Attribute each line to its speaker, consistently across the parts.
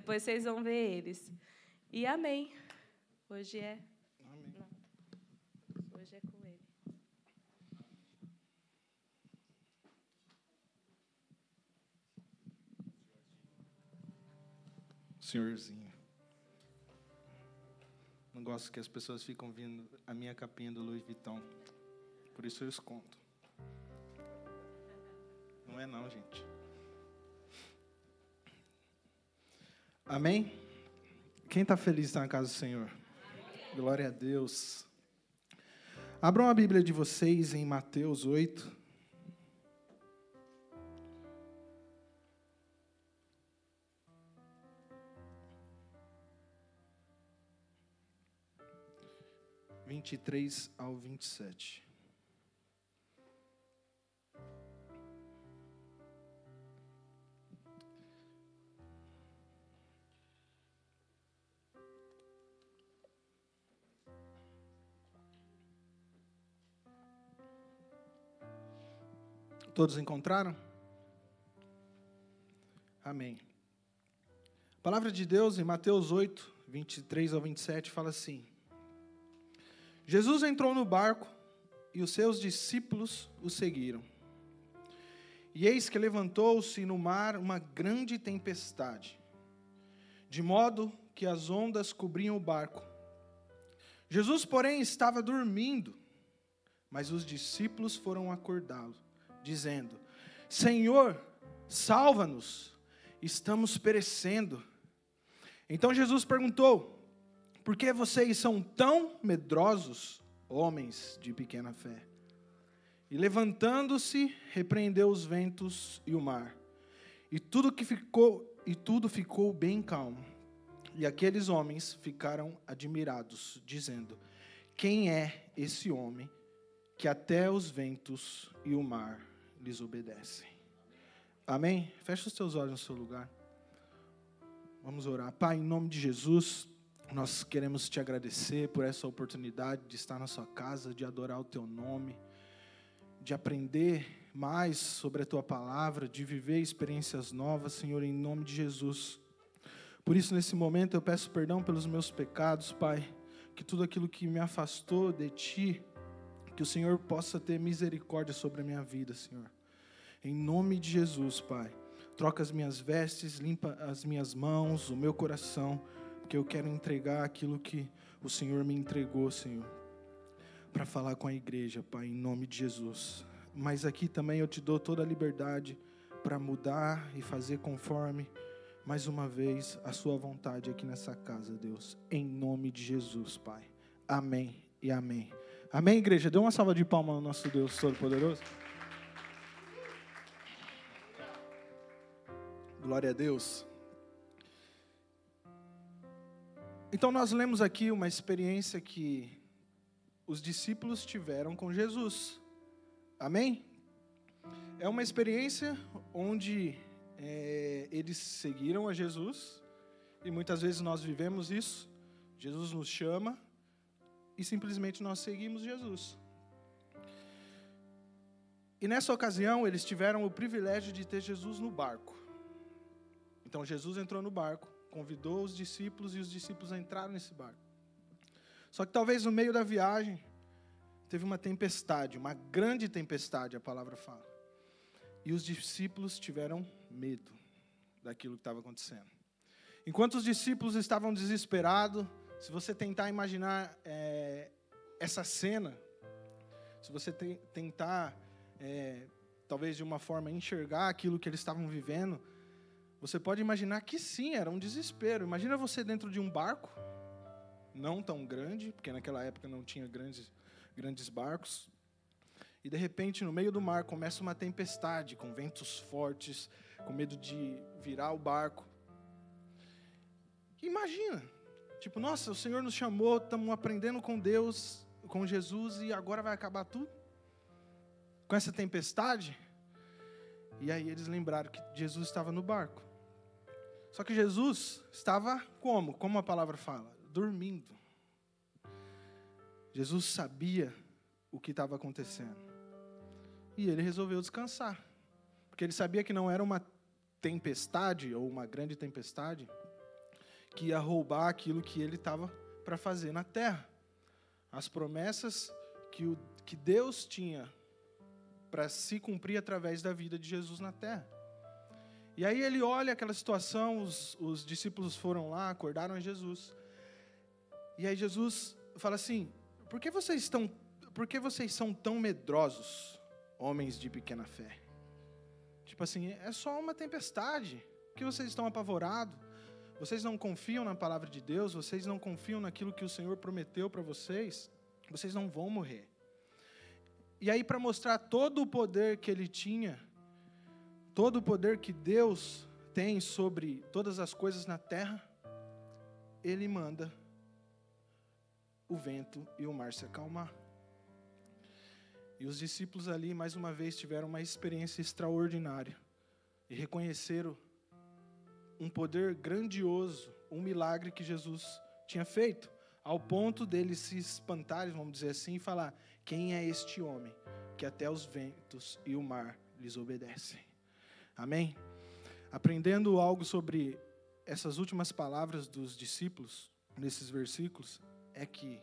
Speaker 1: Depois vocês vão ver eles. E amém. Hoje é.
Speaker 2: Amém.
Speaker 1: Não. Hoje é com ele.
Speaker 2: Senhorzinho. Não gosto que as pessoas ficam vindo a minha capinha do Louis Vuitton. Por isso eu escondo. Não é não, gente. Amém? Quem está feliz está na casa do Senhor? Glória a Deus. Abram a Bíblia de vocês em Mateus 8. Vinte e três ao vinte e sete. Todos encontraram? Amém. A palavra de Deus em Mateus 8, 23 ao 27 fala assim: Jesus entrou no barco e os seus discípulos o seguiram. E eis que levantou-se no mar uma grande tempestade, de modo que as ondas cobriam o barco. Jesus, porém, estava dormindo, mas os discípulos foram acordá-lo dizendo: Senhor, salva-nos, estamos perecendo. Então Jesus perguntou: Por que vocês são tão medrosos, homens de pequena fé? E levantando-se, repreendeu os ventos e o mar. E tudo que ficou e tudo ficou bem calmo. E aqueles homens ficaram admirados, dizendo: Quem é esse homem que até os ventos e o mar lhes obedecem. Amém? Feche os teus olhos no seu lugar. Vamos orar. Pai, em nome de Jesus, nós queremos te agradecer por essa oportunidade de estar na sua casa, de adorar o teu nome, de aprender mais sobre a tua palavra, de viver experiências novas, Senhor, em nome de Jesus. Por isso, nesse momento, eu peço perdão pelos meus pecados, Pai, que tudo aquilo que me afastou de ti, que o Senhor possa ter misericórdia sobre a minha vida, Senhor. Em nome de Jesus, Pai. Troca as minhas vestes, limpa as minhas mãos, o meu coração, porque eu quero entregar aquilo que o Senhor me entregou, Senhor, para falar com a igreja, Pai, em nome de Jesus. Mas aqui também eu te dou toda a liberdade para mudar e fazer conforme, mais uma vez, a Sua vontade aqui nessa casa, Deus. Em nome de Jesus, Pai. Amém e amém. Amém, igreja? Dê uma salva de palmas ao nosso Deus Todo-Poderoso. Glória a Deus. Então, nós lemos aqui uma experiência que os discípulos tiveram com Jesus. Amém? É uma experiência onde é, eles seguiram a Jesus, e muitas vezes nós vivemos isso. Jesus nos chama, e simplesmente nós seguimos Jesus. E nessa ocasião, eles tiveram o privilégio de ter Jesus no barco. Então, Jesus entrou no barco, convidou os discípulos e os discípulos entraram nesse barco. Só que talvez no meio da viagem, teve uma tempestade, uma grande tempestade, a palavra fala. E os discípulos tiveram medo daquilo que estava acontecendo. Enquanto os discípulos estavam desesperados, se você tentar imaginar é, essa cena, se você te, tentar, é, talvez de uma forma, enxergar aquilo que eles estavam vivendo, você pode imaginar que sim, era um desespero. Imagina você dentro de um barco, não tão grande, porque naquela época não tinha grandes, grandes barcos, e de repente, no meio do mar, começa uma tempestade, com ventos fortes, com medo de virar o barco. Imagina, Tipo, nossa, o Senhor nos chamou, estamos aprendendo com Deus, com Jesus, e agora vai acabar tudo? Com essa tempestade? E aí eles lembraram que Jesus estava no barco. Só que Jesus estava como? Como a palavra fala? Dormindo. Jesus sabia o que estava acontecendo. E ele resolveu descansar. Porque ele sabia que não era uma tempestade ou uma grande tempestade, que ia roubar aquilo que ele estava para fazer na terra. As promessas que, o, que Deus tinha para se cumprir através da vida de Jesus na terra. E aí ele olha aquela situação, os, os discípulos foram lá, acordaram a Jesus. E aí Jesus fala assim: por que vocês estão, por que vocês são tão medrosos, homens de pequena fé? Tipo assim, é só uma tempestade. Por que vocês estão apavorados? Vocês não confiam na palavra de Deus? Vocês não confiam naquilo que o Senhor prometeu para vocês? Vocês não vão morrer. E aí, para mostrar todo o poder que ele tinha, todo o poder que Deus tem sobre todas as coisas na terra, ele manda o vento e o mar se acalmar. E os discípulos ali, mais uma vez, tiveram uma experiência extraordinária e reconheceram um poder grandioso, um milagre que Jesus tinha feito, ao ponto deles se espantarem, vamos dizer assim, e falar: Quem é este homem que até os ventos e o mar lhes obedecem? Amém? Aprendendo algo sobre essas últimas palavras dos discípulos, nesses versículos, é que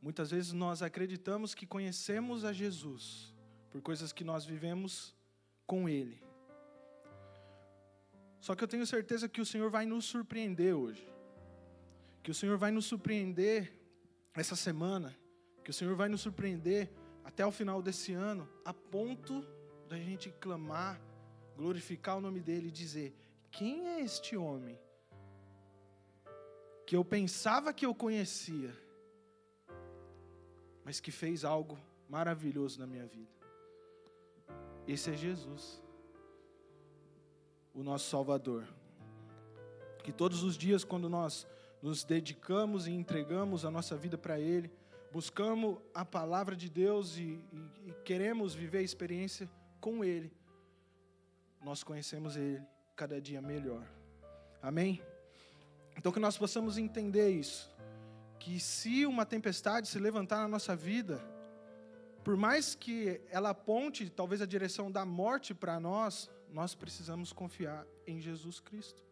Speaker 2: muitas vezes nós acreditamos que conhecemos a Jesus por coisas que nós vivemos com Ele. Só que eu tenho certeza que o Senhor vai nos surpreender hoje. Que o Senhor vai nos surpreender essa semana. Que o Senhor vai nos surpreender até o final desse ano, a ponto da gente clamar glorificar o nome dele e dizer: Quem é este homem que eu pensava que eu conhecia, mas que fez algo maravilhoso na minha vida? Esse é Jesus, o nosso Salvador. Que todos os dias, quando nós nos dedicamos e entregamos a nossa vida para Ele, buscamos a palavra de Deus e, e, e queremos viver a experiência com Ele nós conhecemos Ele cada dia melhor. Amém? Então que nós possamos entender isso. Que se uma tempestade se levantar na nossa vida, por mais que ela aponte talvez a direção da morte para nós, nós precisamos confiar em Jesus Cristo.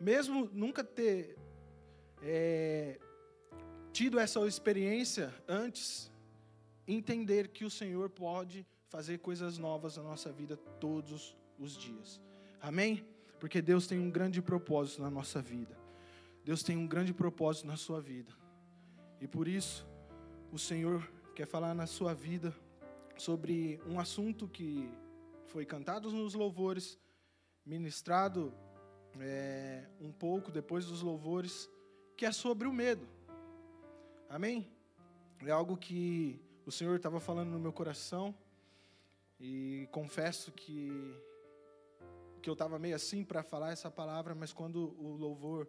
Speaker 2: Mesmo nunca ter é, tido essa experiência antes, entender que o Senhor pode fazer coisas novas na nossa vida todos os dias. Amém? Porque Deus tem um grande propósito na nossa vida. Deus tem um grande propósito na sua vida. E por isso, o Senhor quer falar na sua vida sobre um assunto que foi cantado nos louvores, ministrado é, um pouco depois dos louvores, que é sobre o medo. Amém? É algo que o Senhor estava falando no meu coração e confesso que que eu estava meio assim para falar essa palavra, mas quando o louvor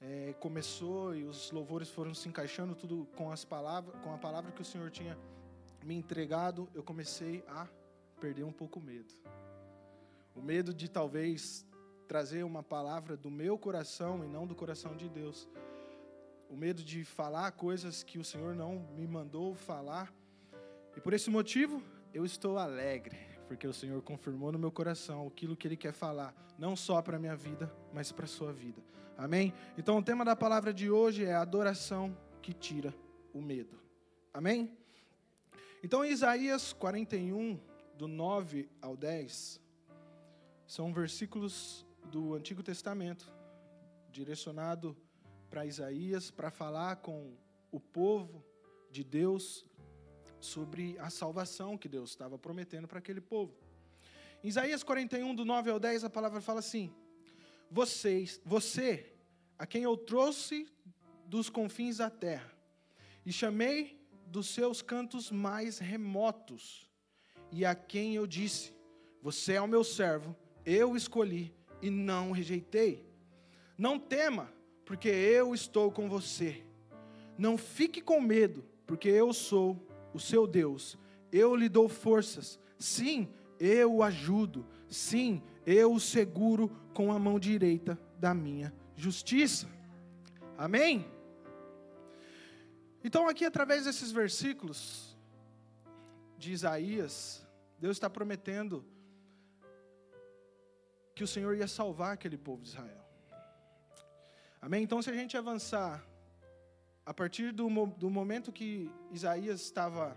Speaker 2: é, começou e os louvores foram se encaixando tudo com as palavras, com a palavra que o Senhor tinha me entregado, eu comecei a perder um pouco o medo. O medo de talvez trazer uma palavra do meu coração e não do coração de Deus. O medo de falar coisas que o Senhor não me mandou falar. E por esse motivo, eu estou alegre porque o Senhor confirmou no meu coração aquilo que Ele quer falar, não só para a minha vida, mas para a sua vida. Amém? Então o tema da palavra de hoje é adoração que tira o medo. Amém? Então Isaías 41, do 9 ao 10, são versículos do Antigo Testamento, direcionado para Isaías, para falar com o povo de Deus sobre a salvação que Deus estava prometendo para aquele povo. Em Isaías 41, do 9 ao 10, a palavra fala assim: Vocês, você, a quem eu trouxe dos confins da terra, e chamei dos seus cantos mais remotos, e a quem eu disse: Você é o meu servo, eu escolhi e não rejeitei. Não tema, porque eu estou com você. Não fique com medo, porque eu sou o seu Deus. Eu lhe dou forças. Sim, eu o ajudo. Sim, eu o seguro com a mão direita da minha justiça. Amém? Então, aqui, através desses versículos de Isaías, Deus está prometendo que o Senhor ia salvar aquele povo de Israel. Amém? Então, se a gente avançar, a partir do, do momento que Isaías estava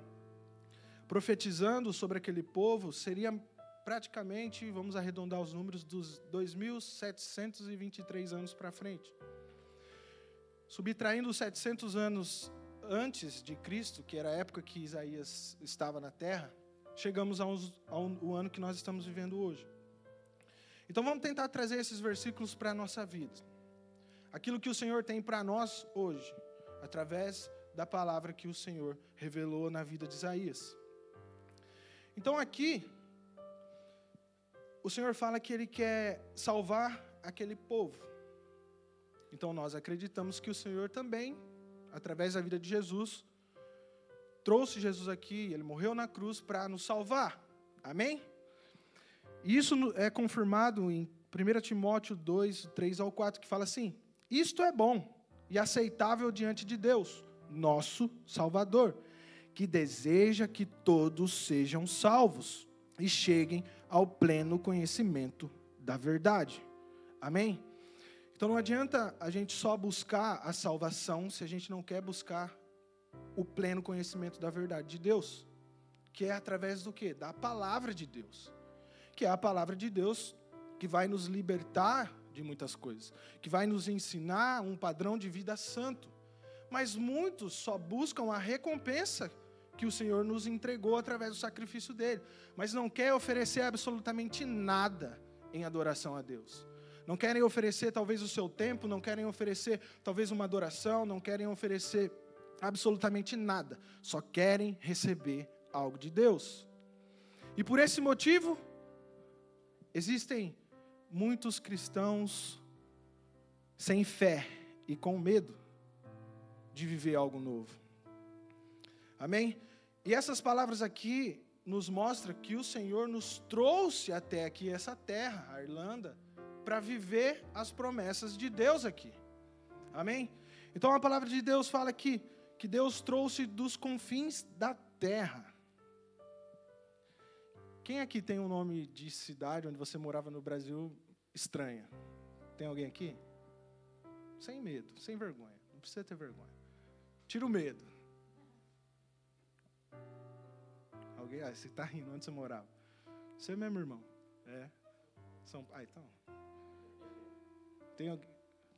Speaker 2: profetizando sobre aquele povo, seria praticamente, vamos arredondar os números, dos 2.723 anos para frente. Subtraindo os 700 anos antes de Cristo, que era a época que Isaías estava na terra, chegamos ao, ao ano que nós estamos vivendo hoje. Então vamos tentar trazer esses versículos para a nossa vida. Aquilo que o Senhor tem para nós hoje, através da palavra que o Senhor revelou na vida de Isaías. Então aqui, o Senhor fala que Ele quer salvar aquele povo. Então nós acreditamos que o Senhor também, através da vida de Jesus, trouxe Jesus aqui, Ele morreu na cruz para nos salvar. Amém? Isso é confirmado em 1 Timóteo 2, 3 ao 4, que fala assim: Isto é bom e aceitável diante de Deus, nosso Salvador, que deseja que todos sejam salvos e cheguem ao pleno conhecimento da verdade. Amém? Então não adianta a gente só buscar a salvação se a gente não quer buscar o pleno conhecimento da verdade de Deus, que é através do que? Da palavra de Deus. Que é a palavra de Deus que vai nos libertar de muitas coisas, que vai nos ensinar um padrão de vida santo. Mas muitos só buscam a recompensa que o Senhor nos entregou através do sacrifício dele, mas não quer oferecer absolutamente nada em adoração a Deus. Não querem oferecer talvez o seu tempo, não querem oferecer talvez uma adoração, não querem oferecer absolutamente nada, só querem receber algo de Deus. E por esse motivo, existem muitos cristãos sem fé e com medo de viver algo novo. Amém? E essas palavras aqui nos mostram que o Senhor nos trouxe até aqui essa terra, a Irlanda, para viver as promessas de Deus aqui. Amém? Então a palavra de Deus fala aqui que Deus trouxe dos confins da terra. Quem aqui tem um nome de cidade onde você morava no Brasil estranha? Tem alguém aqui? Sem medo, sem vergonha. Não precisa ter vergonha. Tira o medo. Alguém? Ah, você está rindo. Onde você morava? Você mesmo, irmão. É. São... Ah, então. Tem alguém...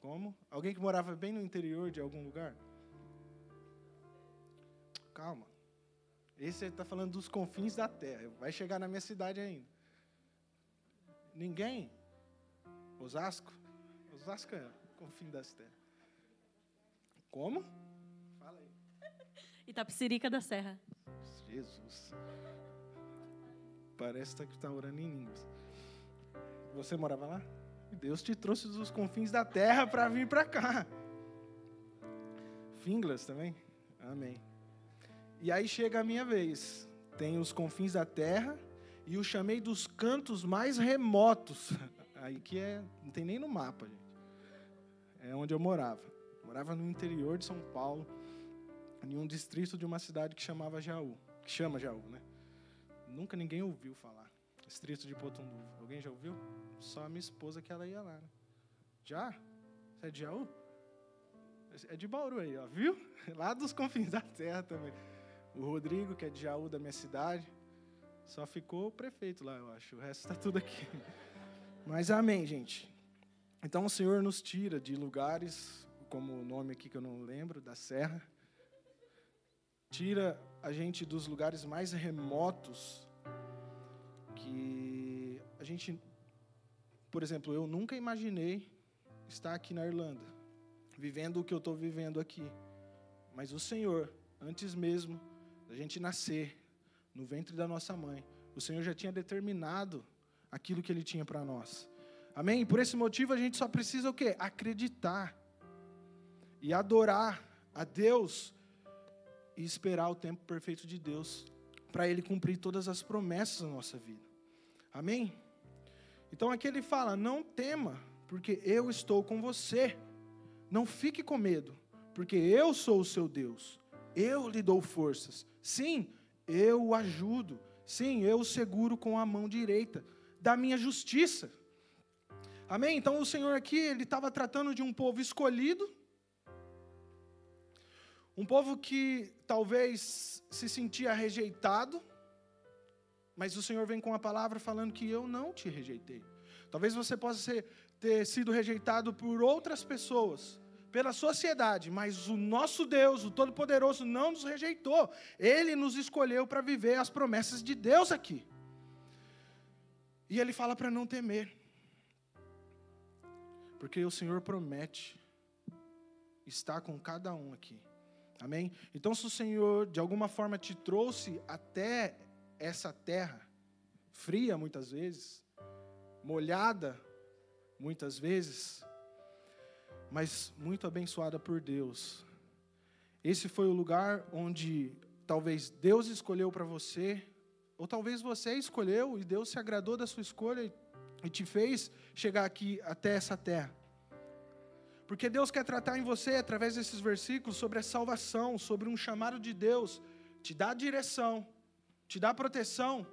Speaker 2: Como? Alguém que morava bem no interior de algum lugar? Calma. Esse está falando dos confins da terra. Vai chegar na minha cidade ainda. Ninguém? Osasco? Osasco é confim das terras. Como? Fala aí.
Speaker 1: Itapsirica da Serra.
Speaker 2: Jesus. Parece que está orando em línguas. Você morava lá? Deus te trouxe dos confins da terra para vir para cá. Finglas também? Amém. E aí chega a minha vez. Tem os confins da terra e o chamei dos cantos mais remotos. Aí que é, não tem nem no mapa, gente. É onde eu morava. Morava no interior de São Paulo, em um distrito de uma cidade que chamava Jaú que chama Jaú, né? Nunca ninguém ouviu falar. Distrito de Potundu. Alguém já ouviu? Só a minha esposa que ela ia lá. Né? Já? Você é de Jaú? É de Bauru aí, ó, viu? Lá dos confins da terra também. O Rodrigo, que é de Jaú, da minha cidade. Só ficou o prefeito lá, eu acho. O resto está tudo aqui. Mas amém, gente. Então o Senhor nos tira de lugares, como o nome aqui que eu não lembro, da serra, tira a gente dos lugares mais remotos que a gente, por exemplo, eu nunca imaginei estar aqui na Irlanda, vivendo o que eu estou vivendo aqui. Mas o Senhor, antes mesmo da gente nascer no ventre da nossa mãe, o Senhor já tinha determinado aquilo que Ele tinha para nós. Amém? Por esse motivo a gente só precisa o quê? Acreditar e adorar a Deus e esperar o tempo perfeito de Deus para Ele cumprir todas as promessas da nossa vida. Amém? Então aqui ele fala: não tema, porque eu estou com você. Não fique com medo, porque eu sou o seu Deus. Eu lhe dou forças. Sim, eu o ajudo. Sim, eu o seguro com a mão direita da minha justiça. Amém? Então o Senhor aqui, ele estava tratando de um povo escolhido, um povo que talvez se sentia rejeitado, mas o Senhor vem com a palavra falando que eu não te rejeitei. Talvez você possa ser, ter sido rejeitado por outras pessoas, pela sociedade, mas o nosso Deus, o Todo-Poderoso, não nos rejeitou. Ele nos escolheu para viver as promessas de Deus aqui. E ele fala para não temer. Porque o Senhor promete estar com cada um aqui. Amém? Então, se o Senhor de alguma forma te trouxe até essa terra, fria muitas vezes, molhada muitas vezes, mas muito abençoada por Deus. Esse foi o lugar onde talvez Deus escolheu para você, ou talvez você escolheu e Deus se agradou da sua escolha e te fez chegar aqui até essa terra. Porque Deus quer tratar em você, através desses versículos, sobre a salvação, sobre um chamado de Deus, te dar direção, te dá proteção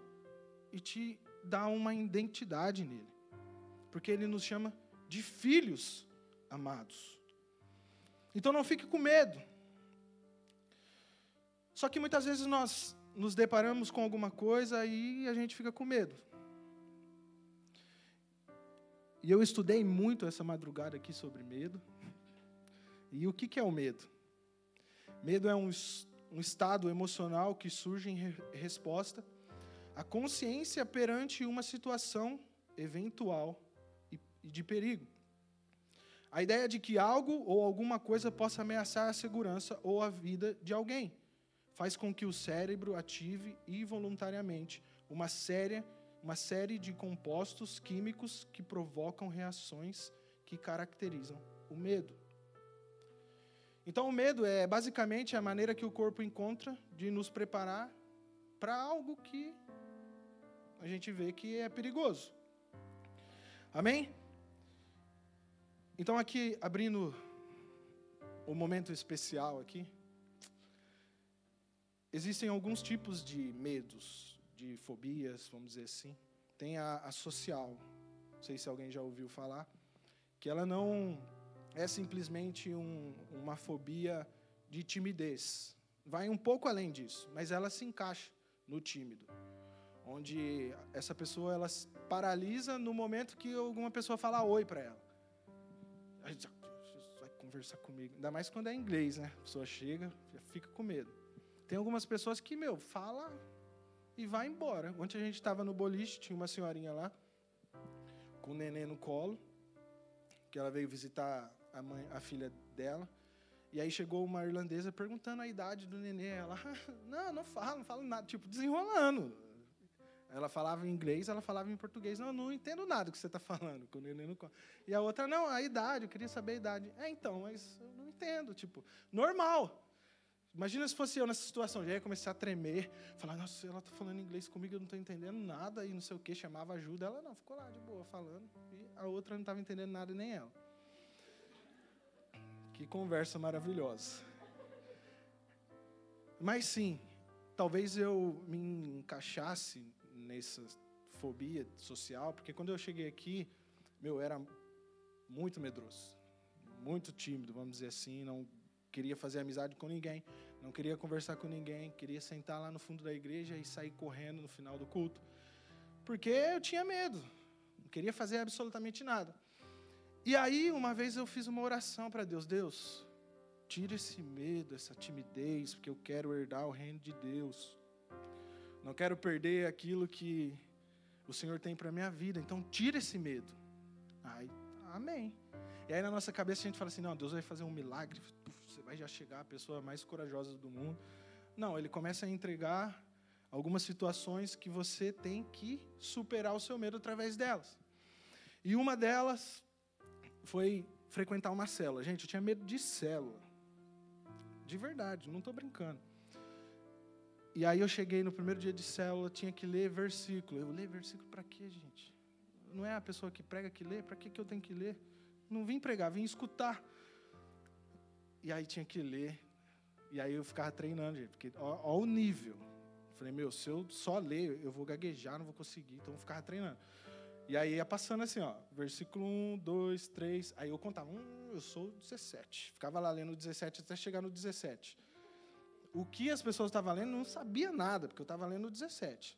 Speaker 2: e te dá uma identidade nele. Porque ele nos chama de filhos amados. Então não fique com medo. Só que muitas vezes nós nos deparamos com alguma coisa e a gente fica com medo. E eu estudei muito essa madrugada aqui sobre medo. E o que, é o medo? Medo é um, um estado emocional que surge em re resposta à consciência perante uma situação eventual e, de perigo. A ideia de que algo ou alguma coisa possa ameaçar a segurança ou a vida de alguém faz com que o cérebro ative involuntariamente uma série, uma série de compostos químicos que provocam reações que caracterizam o medo. Então, o medo é basicamente a maneira que o corpo encontra de nos preparar para algo que a gente vê que é perigoso. Amém? Então, aqui, abrindo o momento especial aqui, existem alguns tipos de medos, de fobias, vamos dizer assim. Tem a, a social, não sei se alguém já ouviu falar, que ela não é simplesmente um, uma fobia de timidez. Vai um pouco além disso, mas ela se encaixa no tímido, onde essa pessoa ela paralisa no momento que alguma pessoa fala oi para ela. Aí vai conversar comigo, ainda mais quando é inglês, né? A pessoa chega, fica com medo. Tem algumas pessoas que, meu, fala e vai embora. Ontem a gente estava no boliche, tinha uma senhorinha lá, com o neném no colo, que ela veio visitar a, mãe, a filha dela. E aí chegou uma irlandesa perguntando a idade do nenê. Ela, não, não fala, não fala nada. Tipo, desenrolando. Ela falava em inglês, ela falava em português. Não, não entendo nada que você está falando. Com o nenê no E a outra, não, a idade, eu queria saber a idade. É, então, mas eu não entendo. Tipo, normal. Imagina se fosse eu nessa situação. Já ia começar a tremer. Falar, nossa, ela está falando inglês comigo, eu não estou entendendo nada. E não sei o que, chamava ajuda. Ela não, ficou lá de boa falando. E a outra não estava entendendo nada, nem ela. Que conversa maravilhosa. Mas sim, talvez eu me encaixasse nessa fobia social, porque quando eu cheguei aqui, meu, era muito medroso, muito tímido, vamos dizer assim, não queria fazer amizade com ninguém, não queria conversar com ninguém, queria sentar lá no fundo da igreja e sair correndo no final do culto, porque eu tinha medo, não queria fazer absolutamente nada. E aí, uma vez eu fiz uma oração para Deus: Deus, tira esse medo, essa timidez, porque eu quero herdar o reino de Deus. Não quero perder aquilo que o Senhor tem para minha vida. Então, tira esse medo. Ai, amém. E aí, na nossa cabeça, a gente fala assim: não, Deus vai fazer um milagre. Você vai já chegar a pessoa mais corajosa do mundo. Não, ele começa a entregar algumas situações que você tem que superar o seu medo através delas. E uma delas foi frequentar uma célula. Gente, eu tinha medo de célula. De verdade, não estou brincando. E aí eu cheguei no primeiro dia de célula, tinha que ler versículo. Eu leio versículo para quê, gente? Não é a pessoa que prega que lê? Para que, que eu tenho que ler? Não vim pregar, vim escutar. E aí tinha que ler. E aí eu ficava treinando, gente, porque ó, ó o nível. Falei, meu, se eu só ler, eu vou gaguejar, não vou conseguir. Então eu ficava treinando. E aí ia passando assim, ó, versículo 1, 2, 3. Aí eu contava, hum, eu sou 17. Ficava lá lendo o 17 até chegar no 17. O que as pessoas estavam lendo, não sabia nada, porque eu estava lendo o 17.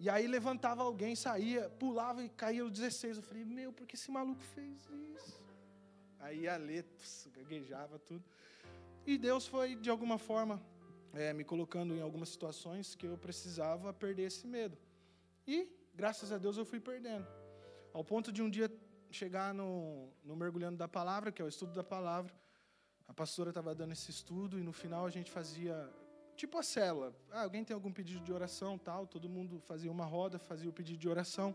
Speaker 2: E aí levantava alguém, saía, pulava e caía o 16. Eu falei, meu, por que esse maluco fez isso? Aí ia ler, gaguejava tudo. E Deus foi, de alguma forma, é, me colocando em algumas situações que eu precisava perder esse medo. E, graças a Deus, eu fui perdendo. Ao ponto de um dia chegar no, no Mergulhando da Palavra, que é o estudo da palavra, a pastora estava dando esse estudo e no final a gente fazia tipo a célula. Ah, alguém tem algum pedido de oração, tal? Todo mundo fazia uma roda, fazia o pedido de oração.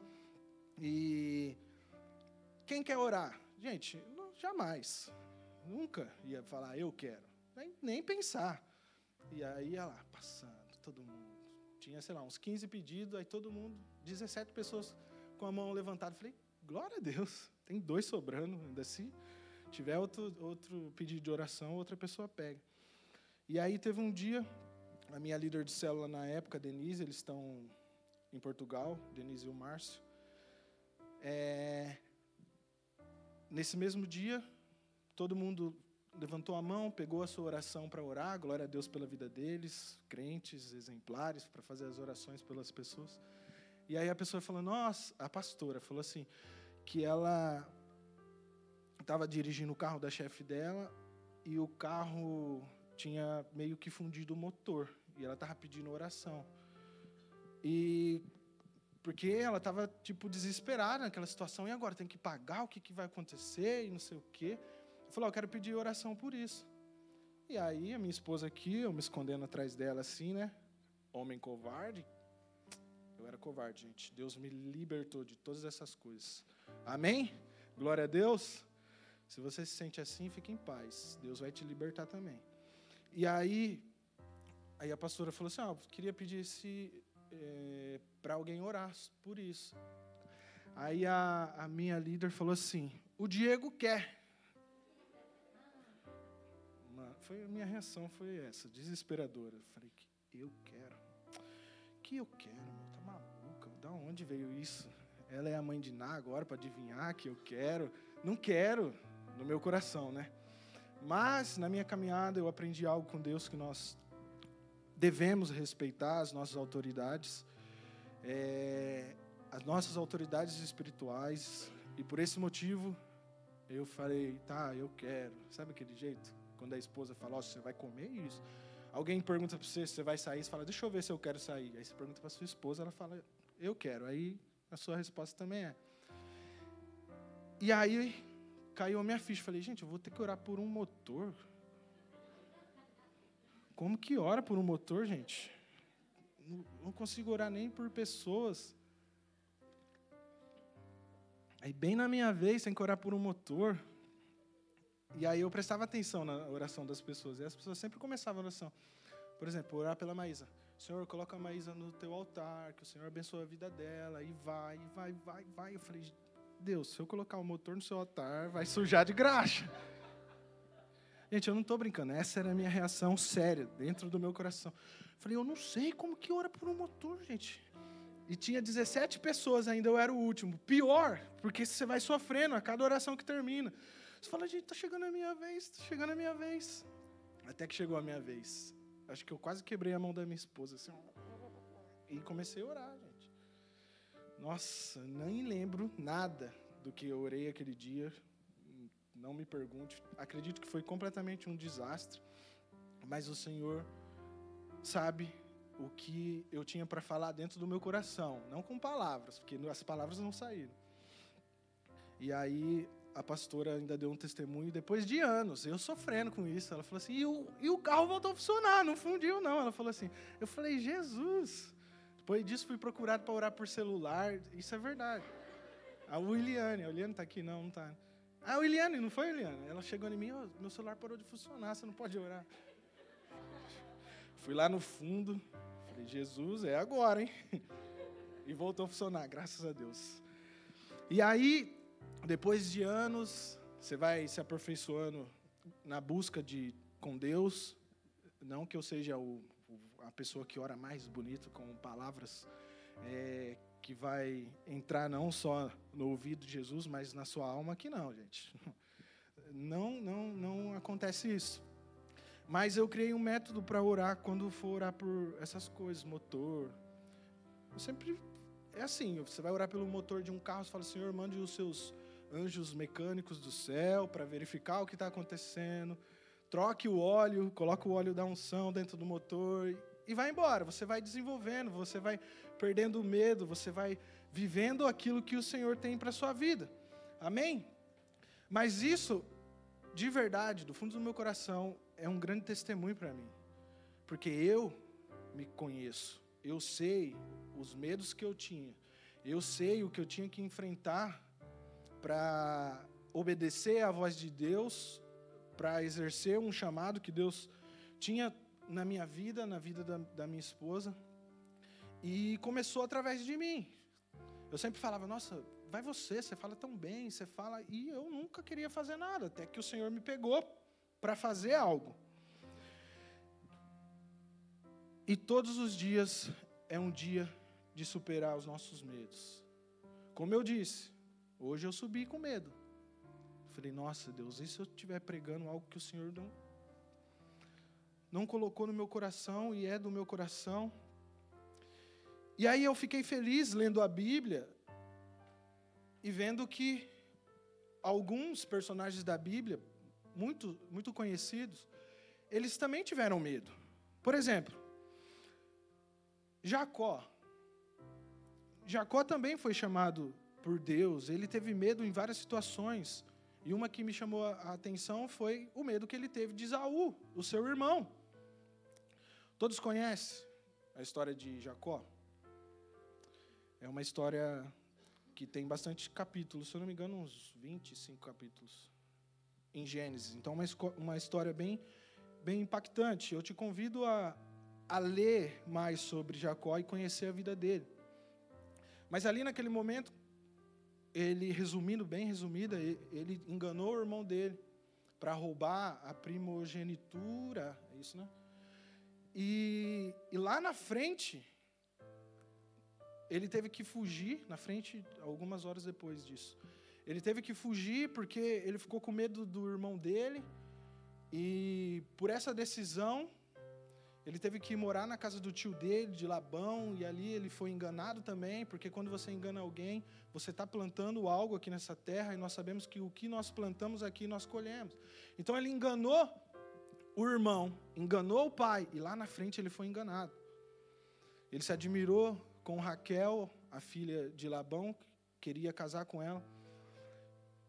Speaker 2: E quem quer orar? Gente, não, jamais. Nunca ia falar eu quero. Nem, nem pensar. E aí ia lá, passando, todo mundo. Tinha, sei lá, uns 15 pedidos, aí todo mundo, 17 pessoas com a mão levantada. Falei, glória a Deus, tem dois sobrando, ainda assim. Tiver outro, outro pedido de oração, outra pessoa pega. E aí teve um dia, a minha líder de célula na época, Denise, eles estão em Portugal, Denise e o Márcio. É, nesse mesmo dia, todo mundo levantou a mão, pegou a sua oração para orar, glória a Deus pela vida deles, crentes, exemplares, para fazer as orações pelas pessoas. E aí a pessoa falou, nossa, a pastora falou assim, que ela estava dirigindo o carro da chefe dela e o carro tinha meio que fundido o motor e ela estava pedindo oração. E porque ela estava tipo desesperada naquela situação e agora tem que pagar o que, que vai acontecer e não sei o quê. Eu falei, oh, eu quero pedir oração por isso. E aí, a minha esposa aqui, eu me escondendo atrás dela assim, né? Homem covarde. Eu era covarde, gente. Deus me libertou de todas essas coisas. Amém? Glória a Deus. Se você se sente assim, fique em paz. Deus vai te libertar também. E aí, aí a pastora falou assim: ah, queria pedir se é, para alguém orar por isso. Aí a, a minha líder falou assim: o Diego quer foi a minha reação foi essa, desesperadora. Eu falei, eu quero. Que eu quero, meu, tá maluca? Da onde veio isso? Ela é a mãe de Ná agora para adivinhar que eu quero? Não quero, no meu coração, né? Mas na minha caminhada eu aprendi algo com Deus que nós devemos respeitar as nossas autoridades, é, as nossas autoridades espirituais, e por esse motivo eu falei, tá, eu quero. Sabe aquele jeito? Quando a esposa fala, oh, você vai comer isso? Alguém pergunta para você se você vai sair, você fala, deixa eu ver se eu quero sair. Aí você pergunta para sua esposa, ela fala, eu quero. Aí a sua resposta também é. E aí caiu a minha ficha. Falei, gente, eu vou ter que orar por um motor. Como que ora por um motor, gente? Não consigo orar nem por pessoas. Aí, bem na minha vez, tem que orar por um motor. E aí eu prestava atenção na oração das pessoas. E as pessoas sempre começavam a oração. Por exemplo, orar pela Maísa. Senhor, coloca a Maísa no teu altar, que o Senhor abençoe a vida dela. E vai, e vai, vai, vai. Eu falei, Deus, se eu colocar o motor no seu altar, vai sujar de graxa. Gente, eu não estou brincando. Essa era a minha reação séria, dentro do meu coração. Eu falei, eu não sei como que ora por um motor, gente. E tinha 17 pessoas ainda, eu era o último. Pior, porque você vai sofrendo a cada oração que termina. Você fala, gente, está chegando a minha vez, está chegando a minha vez. Até que chegou a minha vez. Acho que eu quase quebrei a mão da minha esposa. Assim, e comecei a orar, gente. Nossa, nem lembro nada do que eu orei aquele dia. Não me pergunte. Acredito que foi completamente um desastre. Mas o Senhor sabe o que eu tinha para falar dentro do meu coração. Não com palavras, porque as palavras não saíram. E aí a pastora ainda deu um testemunho depois de anos, eu sofrendo com isso. Ela falou assim: e o, e o carro voltou a funcionar, não fundiu, não. Ela falou assim: eu falei, Jesus. Depois disso, fui procurado para orar por celular, isso é verdade. A Williane, a Williane está aqui? Não, não está. A Williane, não foi, Williane? Ela chegou em mim: oh, meu celular parou de funcionar, você não pode orar. Fui lá no fundo, falei: Jesus, é agora, hein? E voltou a funcionar, graças a Deus. E aí, depois de anos, você vai se aperfeiçoando na busca de com Deus. Não que eu seja o, a pessoa que ora mais bonito com palavras é, que vai entrar não só no ouvido de Jesus, mas na sua alma, que não, gente. Não, não, não acontece isso. Mas eu criei um método para orar quando for orar por essas coisas, motor. Eu sempre é assim, você vai orar pelo motor de um carro, você fala: "Senhor, mande os seus anjos mecânicos do céu para verificar o que está acontecendo. Troque o óleo, coloca o óleo da unção dentro do motor e vai embora. Você vai desenvolvendo, você vai perdendo o medo, você vai vivendo aquilo que o Senhor tem para sua vida. Amém? Mas isso, de verdade, do fundo do meu coração, é um grande testemunho para mim. Porque eu me conheço, eu sei os medos que eu tinha, eu sei o que eu tinha que enfrentar para obedecer à voz de Deus, para exercer um chamado que Deus tinha na minha vida, na vida da, da minha esposa. E começou através de mim. Eu sempre falava, nossa, vai você, você fala tão bem, você fala. E eu nunca queria fazer nada, até que o Senhor me pegou para fazer algo. E todos os dias é um dia de superar os nossos medos. Como eu disse, Hoje eu subi com medo. Falei, nossa Deus, e se eu estiver pregando algo que o Senhor não, não colocou no meu coração e é do meu coração? E aí eu fiquei feliz lendo a Bíblia e vendo que alguns personagens da Bíblia, muito, muito conhecidos, eles também tiveram medo. Por exemplo, Jacó. Jacó também foi chamado por Deus, ele teve medo em várias situações. E uma que me chamou a atenção foi o medo que ele teve de Isaú, o seu irmão. Todos conhecem a história de Jacó? É uma história que tem bastante capítulos, se eu não me engano, uns 25 capítulos em Gênesis. Então, uma, uma história bem, bem impactante. Eu te convido a, a ler mais sobre Jacó e conhecer a vida dele. Mas ali naquele momento, ele, resumindo bem resumida, ele enganou o irmão dele para roubar a primogenitura, é isso, né? E, e, lá na frente, ele teve que fugir, na frente, algumas horas depois disso. Ele teve que fugir porque ele ficou com medo do irmão dele, e por essa decisão, ele teve que morar na casa do tio dele, de Labão, e ali ele foi enganado também, porque quando você engana alguém, você está plantando algo aqui nessa terra, e nós sabemos que o que nós plantamos aqui nós colhemos. Então ele enganou o irmão, enganou o pai, e lá na frente ele foi enganado. Ele se admirou com Raquel, a filha de Labão, queria casar com ela,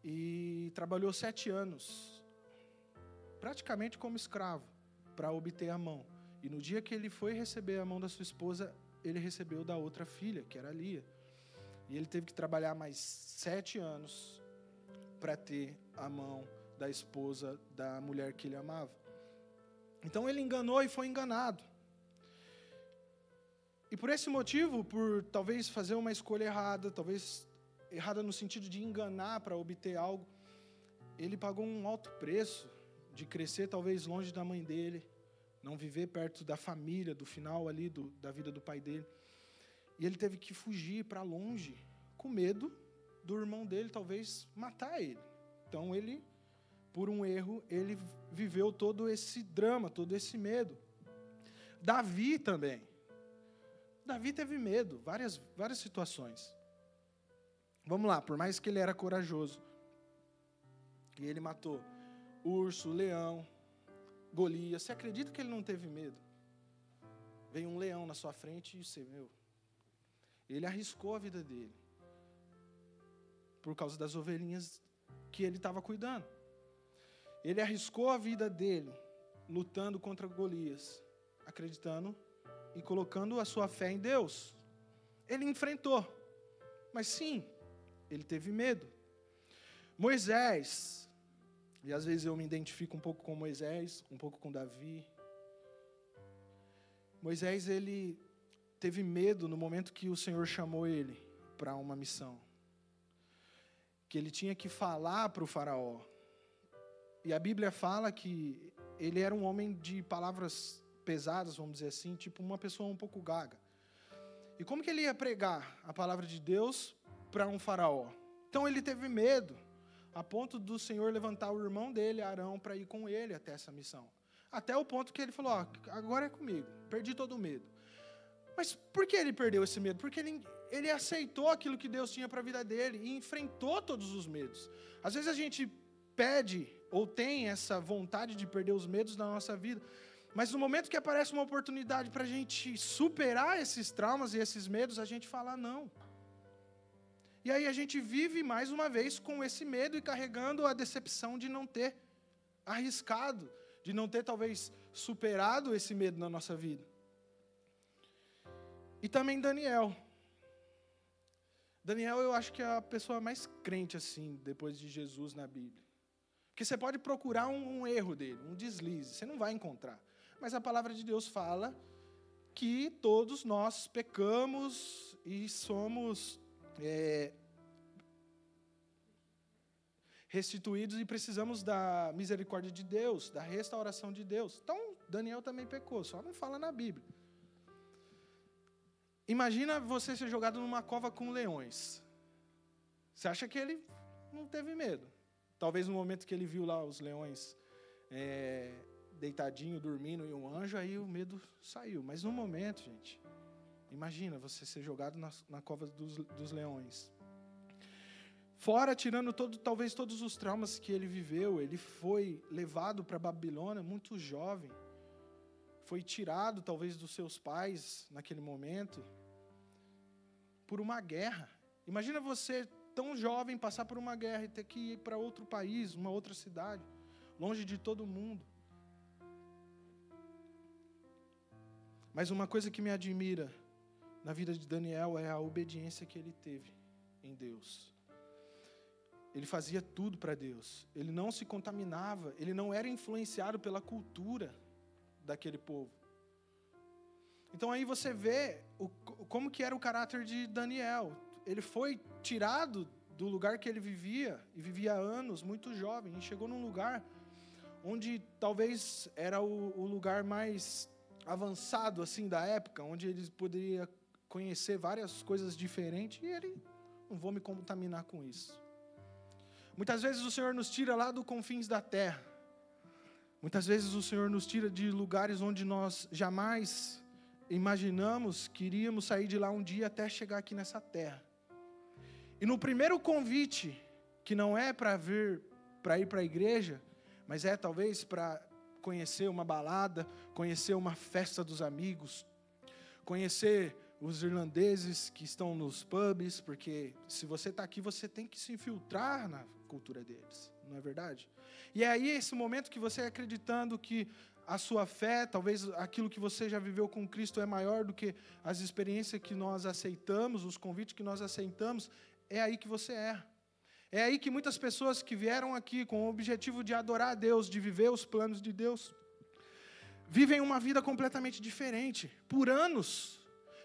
Speaker 2: e trabalhou sete anos, praticamente como escravo, para obter a mão. E no dia que ele foi receber a mão da sua esposa, ele recebeu da outra filha, que era Lia. E ele teve que trabalhar mais sete anos para ter a mão da esposa da mulher que ele amava. Então ele enganou e foi enganado. E por esse motivo, por talvez fazer uma escolha errada, talvez errada no sentido de enganar para obter algo, ele pagou um alto preço de crescer talvez longe da mãe dele, não viver perto da família, do final ali do, da vida do pai dele. E ele teve que fugir para longe, com medo do irmão dele talvez matar ele. Então ele, por um erro, ele viveu todo esse drama, todo esse medo. Davi também. Davi teve medo, várias, várias situações. Vamos lá, por mais que ele era corajoso, e ele matou urso, leão, Golias, você acredita que ele não teve medo? Veio um leão na sua frente e você, meu, ele arriscou a vida dele por causa das ovelhinhas que ele estava cuidando. Ele arriscou a vida dele lutando contra Golias, acreditando e colocando a sua fé em Deus. Ele enfrentou, mas sim, ele teve medo. Moisés, e às vezes eu me identifico um pouco com Moisés, um pouco com Davi. Moisés, ele teve medo no momento que o Senhor chamou ele para uma missão. Que ele tinha que falar para o Faraó. E a Bíblia fala que ele era um homem de palavras pesadas, vamos dizer assim, tipo uma pessoa um pouco gaga. E como que ele ia pregar a palavra de Deus para um faraó? Então ele teve medo, a ponto do Senhor levantar o irmão dele, Arão, para ir com ele até essa missão. Até o ponto que ele falou: ó, agora é comigo, perdi todo o medo. Mas por que ele perdeu esse medo? Porque ele, ele aceitou aquilo que Deus tinha para a vida dele e enfrentou todos os medos. Às vezes a gente pede ou tem essa vontade de perder os medos na nossa vida, mas no momento que aparece uma oportunidade para a gente superar esses traumas e esses medos, a gente fala não. E aí a gente vive mais uma vez com esse medo e carregando a decepção de não ter arriscado, de não ter talvez superado esse medo na nossa vida. E também Daniel. Daniel, eu acho que é a pessoa mais crente assim, depois de Jesus na Bíblia. Porque você pode procurar um, um erro dele, um deslize, você não vai encontrar. Mas a palavra de Deus fala que todos nós pecamos e somos é, restituídos e precisamos da misericórdia de Deus, da restauração de Deus. Então, Daniel também pecou, só não fala na Bíblia. Imagina você ser jogado numa cova com leões. Você acha que ele não teve medo? Talvez no momento que ele viu lá os leões é, deitadinho, dormindo e um anjo, aí o medo saiu. Mas no momento, gente, imagina você ser jogado na, na cova dos, dos leões. Fora, tirando todo, talvez todos os traumas que ele viveu, ele foi levado para Babilônia muito jovem. Foi tirado, talvez, dos seus pais naquele momento por uma guerra. Imagina você tão jovem passar por uma guerra e ter que ir para outro país, uma outra cidade, longe de todo mundo. Mas uma coisa que me admira na vida de Daniel é a obediência que ele teve em Deus. Ele fazia tudo para Deus. Ele não se contaminava, ele não era influenciado pela cultura daquele povo. Então aí você vê o, como que era o caráter de Daniel. Ele foi tirado do lugar que ele vivia, e vivia anos, muito jovem, e chegou num lugar onde talvez era o, o lugar mais avançado assim da época, onde ele poderia conhecer várias coisas diferentes, e ele não vou me contaminar com isso. Muitas vezes o Senhor nos tira lá do confins da terra. Muitas vezes o Senhor nos tira de lugares onde nós jamais imaginamos que iríamos sair de lá um dia até chegar aqui nessa terra. E no primeiro convite, que não é para vir, para ir para a igreja, mas é talvez para conhecer uma balada, conhecer uma festa dos amigos, conhecer os irlandeses que estão nos pubs, porque se você está aqui, você tem que se infiltrar na cultura deles, não é verdade? E é aí esse momento que você acreditando que a sua fé, talvez aquilo que você já viveu com Cristo é maior do que as experiências que nós aceitamos, os convites que nós aceitamos, é aí que você erra. É aí que muitas pessoas que vieram aqui com o objetivo de adorar a Deus, de viver os planos de Deus, vivem uma vida completamente diferente. Por anos,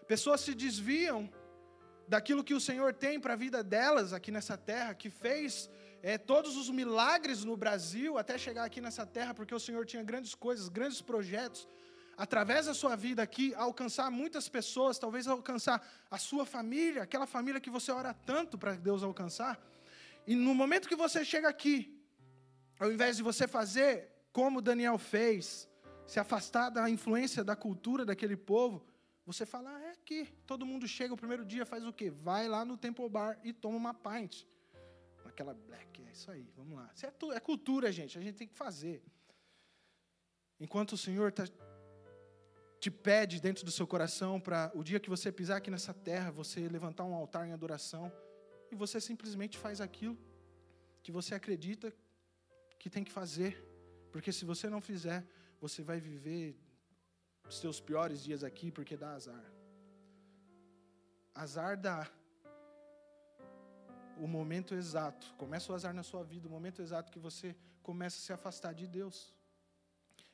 Speaker 2: pessoas se desviam daquilo que o Senhor tem para a vida delas aqui nessa terra, que fez é, todos os milagres no Brasil até chegar aqui nessa terra, porque o Senhor tinha grandes coisas, grandes projetos, através da sua vida aqui, alcançar muitas pessoas, talvez alcançar a sua família, aquela família que você ora tanto para Deus alcançar. E no momento que você chega aqui, ao invés de você fazer como Daniel fez, se afastar da influência da cultura daquele povo, você fala, ah, é aqui. Todo mundo chega o primeiro dia, faz o quê? Vai lá no Temple Bar e toma uma pint aquela black, é isso aí, vamos lá. Isso é, é cultura, gente, a gente tem que fazer. Enquanto o Senhor tá, te pede dentro do seu coração para o dia que você pisar aqui nessa terra, você levantar um altar em adoração e você simplesmente faz aquilo que você acredita que tem que fazer, porque se você não fizer, você vai viver os seus piores dias aqui porque dá azar. Azar dá, o momento exato, começa o azar na sua vida, o momento exato que você começa a se afastar de Deus.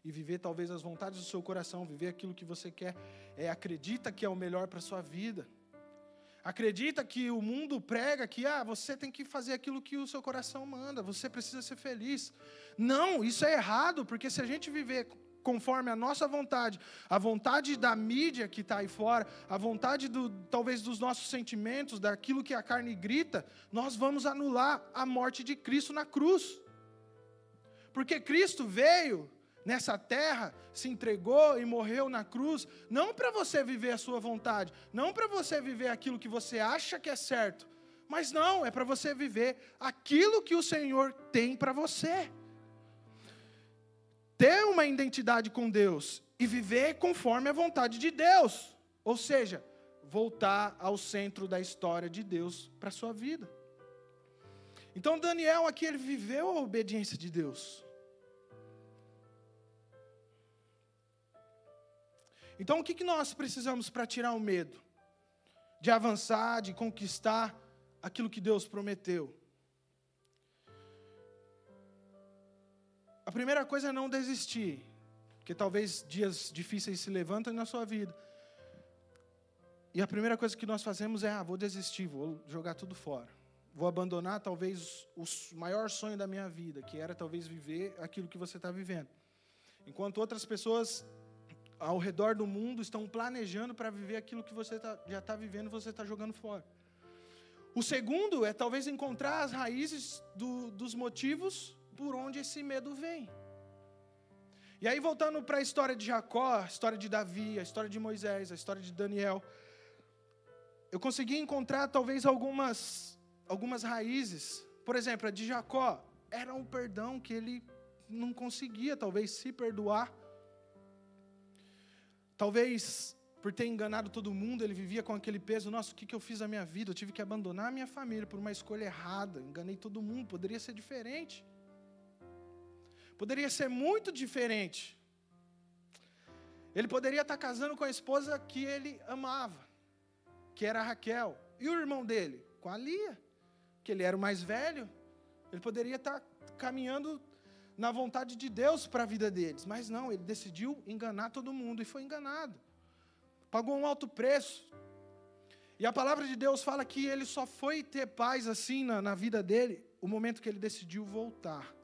Speaker 2: E viver talvez as vontades do seu coração, viver aquilo que você quer, é acredita que é o melhor para a sua vida. Acredita que o mundo prega que ah, você tem que fazer aquilo que o seu coração manda, você precisa ser feliz. Não, isso é errado, porque se a gente viver conforme a nossa vontade, a vontade da mídia que está aí fora, a vontade do, talvez dos nossos sentimentos, daquilo que a carne grita, nós vamos anular a morte de Cristo na cruz. Porque Cristo veio nessa terra, se entregou e morreu na cruz, não para você viver a sua vontade, não para você viver aquilo que você acha que é certo, mas não, é para você viver aquilo que o Senhor tem para você. Ter uma identidade com Deus e viver conforme a vontade de Deus, ou seja, voltar ao centro da história de Deus para a sua vida. Então Daniel aqui ele viveu a obediência de Deus. Então, o que, que nós precisamos para tirar o medo? De avançar, de conquistar aquilo que Deus prometeu. A primeira coisa é não desistir, porque talvez dias difíceis se levantem na sua vida. E a primeira coisa que nós fazemos é: ah, vou desistir, vou jogar tudo fora. Vou abandonar talvez o maior sonho da minha vida, que era talvez viver aquilo que você está vivendo. Enquanto outras pessoas ao redor do mundo estão planejando para viver aquilo que você tá, já está vivendo você está jogando fora. O segundo é talvez encontrar as raízes do, dos motivos por onde esse medo vem. E aí, voltando para a história de Jacó, a história de Davi, a história de Moisés, a história de Daniel, eu consegui encontrar talvez algumas, algumas raízes. Por exemplo, a de Jacó era um perdão que ele não conseguia, talvez, se perdoar Talvez por ter enganado todo mundo, ele vivia com aquele peso: nossa, o que, que eu fiz na minha vida? Eu tive que abandonar a minha família por uma escolha errada, enganei todo mundo. Poderia ser diferente. Poderia ser muito diferente. Ele poderia estar casando com a esposa que ele amava, que era Raquel. E o irmão dele? Com a Lia, que ele era o mais velho. Ele poderia estar caminhando na vontade de Deus para a vida deles. Mas não, ele decidiu enganar todo mundo e foi enganado. Pagou um alto preço. E a palavra de Deus fala que ele só foi ter paz assim na, na vida dele o momento que ele decidiu voltar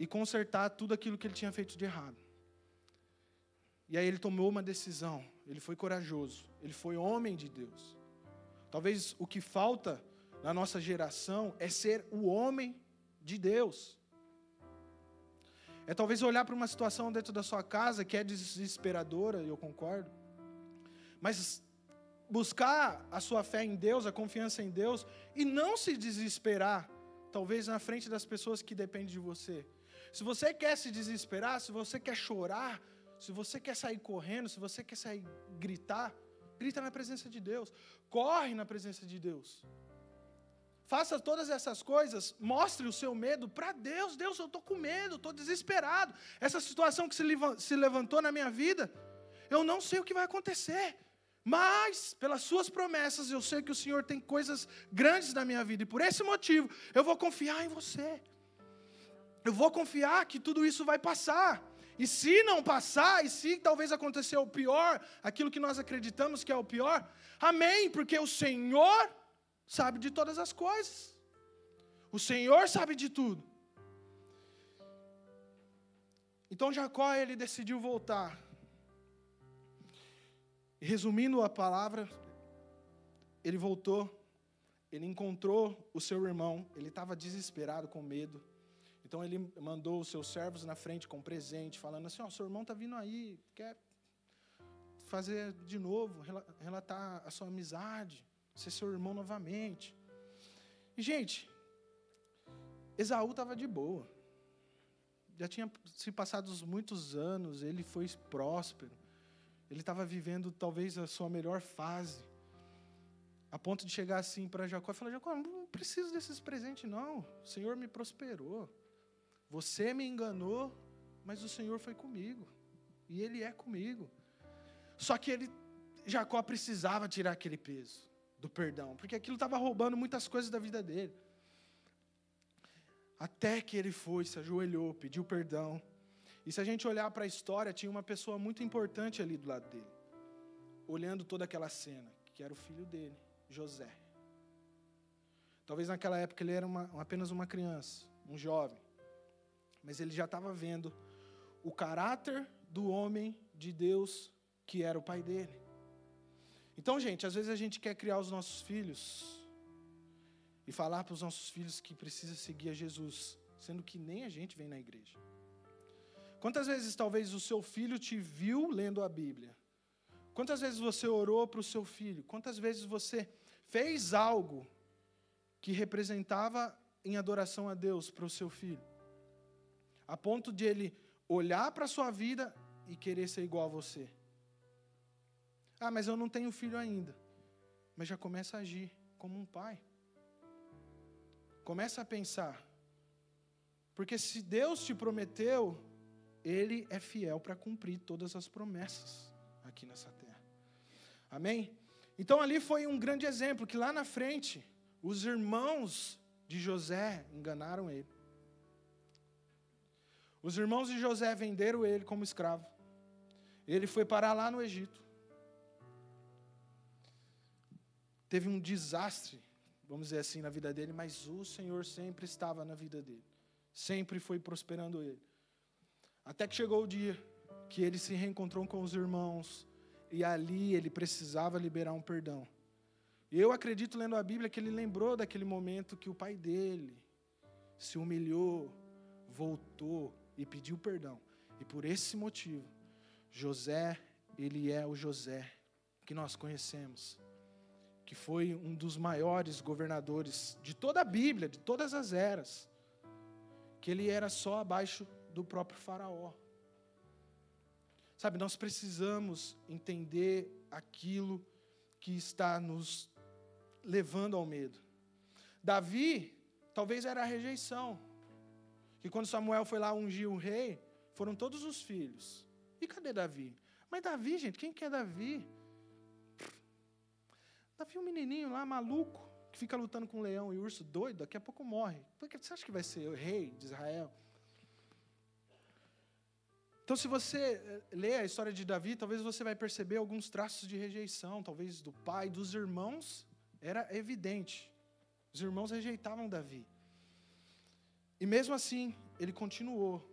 Speaker 2: e consertar tudo aquilo que ele tinha feito de errado. E aí ele tomou uma decisão, ele foi corajoso, ele foi homem de Deus. Talvez o que falta na nossa geração é ser o homem de Deus. É talvez olhar para uma situação dentro da sua casa que é desesperadora, e eu concordo, mas buscar a sua fé em Deus, a confiança em Deus, e não se desesperar, talvez na frente das pessoas que dependem de você. Se você quer se desesperar, se você quer chorar, se você quer sair correndo, se você quer sair gritar, grita na presença de Deus, corre na presença de Deus. Faça todas essas coisas, mostre o seu medo para Deus. Deus, eu estou com medo, estou desesperado. Essa situação que se levantou na minha vida, eu não sei o que vai acontecer. Mas, pelas suas promessas, eu sei que o Senhor tem coisas grandes na minha vida. E por esse motivo, eu vou confiar em você. Eu vou confiar que tudo isso vai passar. E se não passar, e se talvez acontecer o pior, aquilo que nós acreditamos que é o pior, amém, porque o Senhor sabe de todas as coisas. O Senhor sabe de tudo. Então Jacó ele decidiu voltar. Resumindo a palavra, ele voltou, ele encontrou o seu irmão, ele estava desesperado com medo. Então ele mandou os seus servos na frente com presente, falando assim: Ó, oh, seu irmão está vindo aí, quer fazer de novo, relatar a sua amizade ser seu irmão novamente. E, gente, Esaú estava de boa. Já tinha se passado muitos anos, ele foi próspero. Ele estava vivendo talvez a sua melhor fase. A ponto de chegar assim para Jacó e falar: Jacó, não preciso desses presentes, não. O Senhor me prosperou. Você me enganou, mas o Senhor foi comigo. E Ele é comigo. Só que ele, Jacó precisava tirar aquele peso do perdão, porque aquilo estava roubando muitas coisas da vida dele. Até que ele foi, se ajoelhou, pediu perdão. E se a gente olhar para a história, tinha uma pessoa muito importante ali do lado dele, olhando toda aquela cena, que era o filho dele, José. Talvez naquela época ele era uma, apenas uma criança, um jovem, mas ele já estava vendo o caráter do homem de Deus que era o pai dele. Então, gente, às vezes a gente quer criar os nossos filhos e falar para os nossos filhos que precisa seguir a Jesus, sendo que nem a gente vem na igreja. Quantas vezes talvez o seu filho te viu lendo a Bíblia? Quantas vezes você orou para o seu filho? Quantas vezes você fez algo que representava em adoração a Deus para o seu filho? A ponto de ele olhar para a sua vida e querer ser igual a você. Ah, mas eu não tenho filho ainda. Mas já começa a agir como um pai. Começa a pensar. Porque se Deus te prometeu, Ele é fiel para cumprir todas as promessas aqui nessa terra. Amém? Então ali foi um grande exemplo que lá na frente, os irmãos de José enganaram ele. Os irmãos de José venderam ele como escravo. Ele foi parar lá no Egito. Teve um desastre, vamos dizer assim, na vida dele, mas o Senhor sempre estava na vida dele. Sempre foi prosperando ele. Até que chegou o dia que ele se reencontrou com os irmãos e ali ele precisava liberar um perdão. E eu acredito, lendo a Bíblia, que ele lembrou daquele momento que o pai dele se humilhou, voltou e pediu perdão. E por esse motivo, José, ele é o José que nós conhecemos, que foi um dos maiores governadores de toda a Bíblia, de todas as eras, que ele era só abaixo do próprio Faraó. Sabe, nós precisamos entender aquilo que está nos levando ao medo. Davi, talvez era a rejeição. Que quando Samuel foi lá ungir o rei, foram todos os filhos. E cadê Davi? Mas Davi, gente, quem que é Davi? Davi é um menininho lá, maluco, que fica lutando com um leão e urso doido, daqui a pouco morre. Por que você acha que vai ser o rei de Israel? Então, se você eh, ler a história de Davi, talvez você vai perceber alguns traços de rejeição, talvez do pai, dos irmãos, era evidente. Os irmãos rejeitavam Davi. E mesmo assim, ele continuou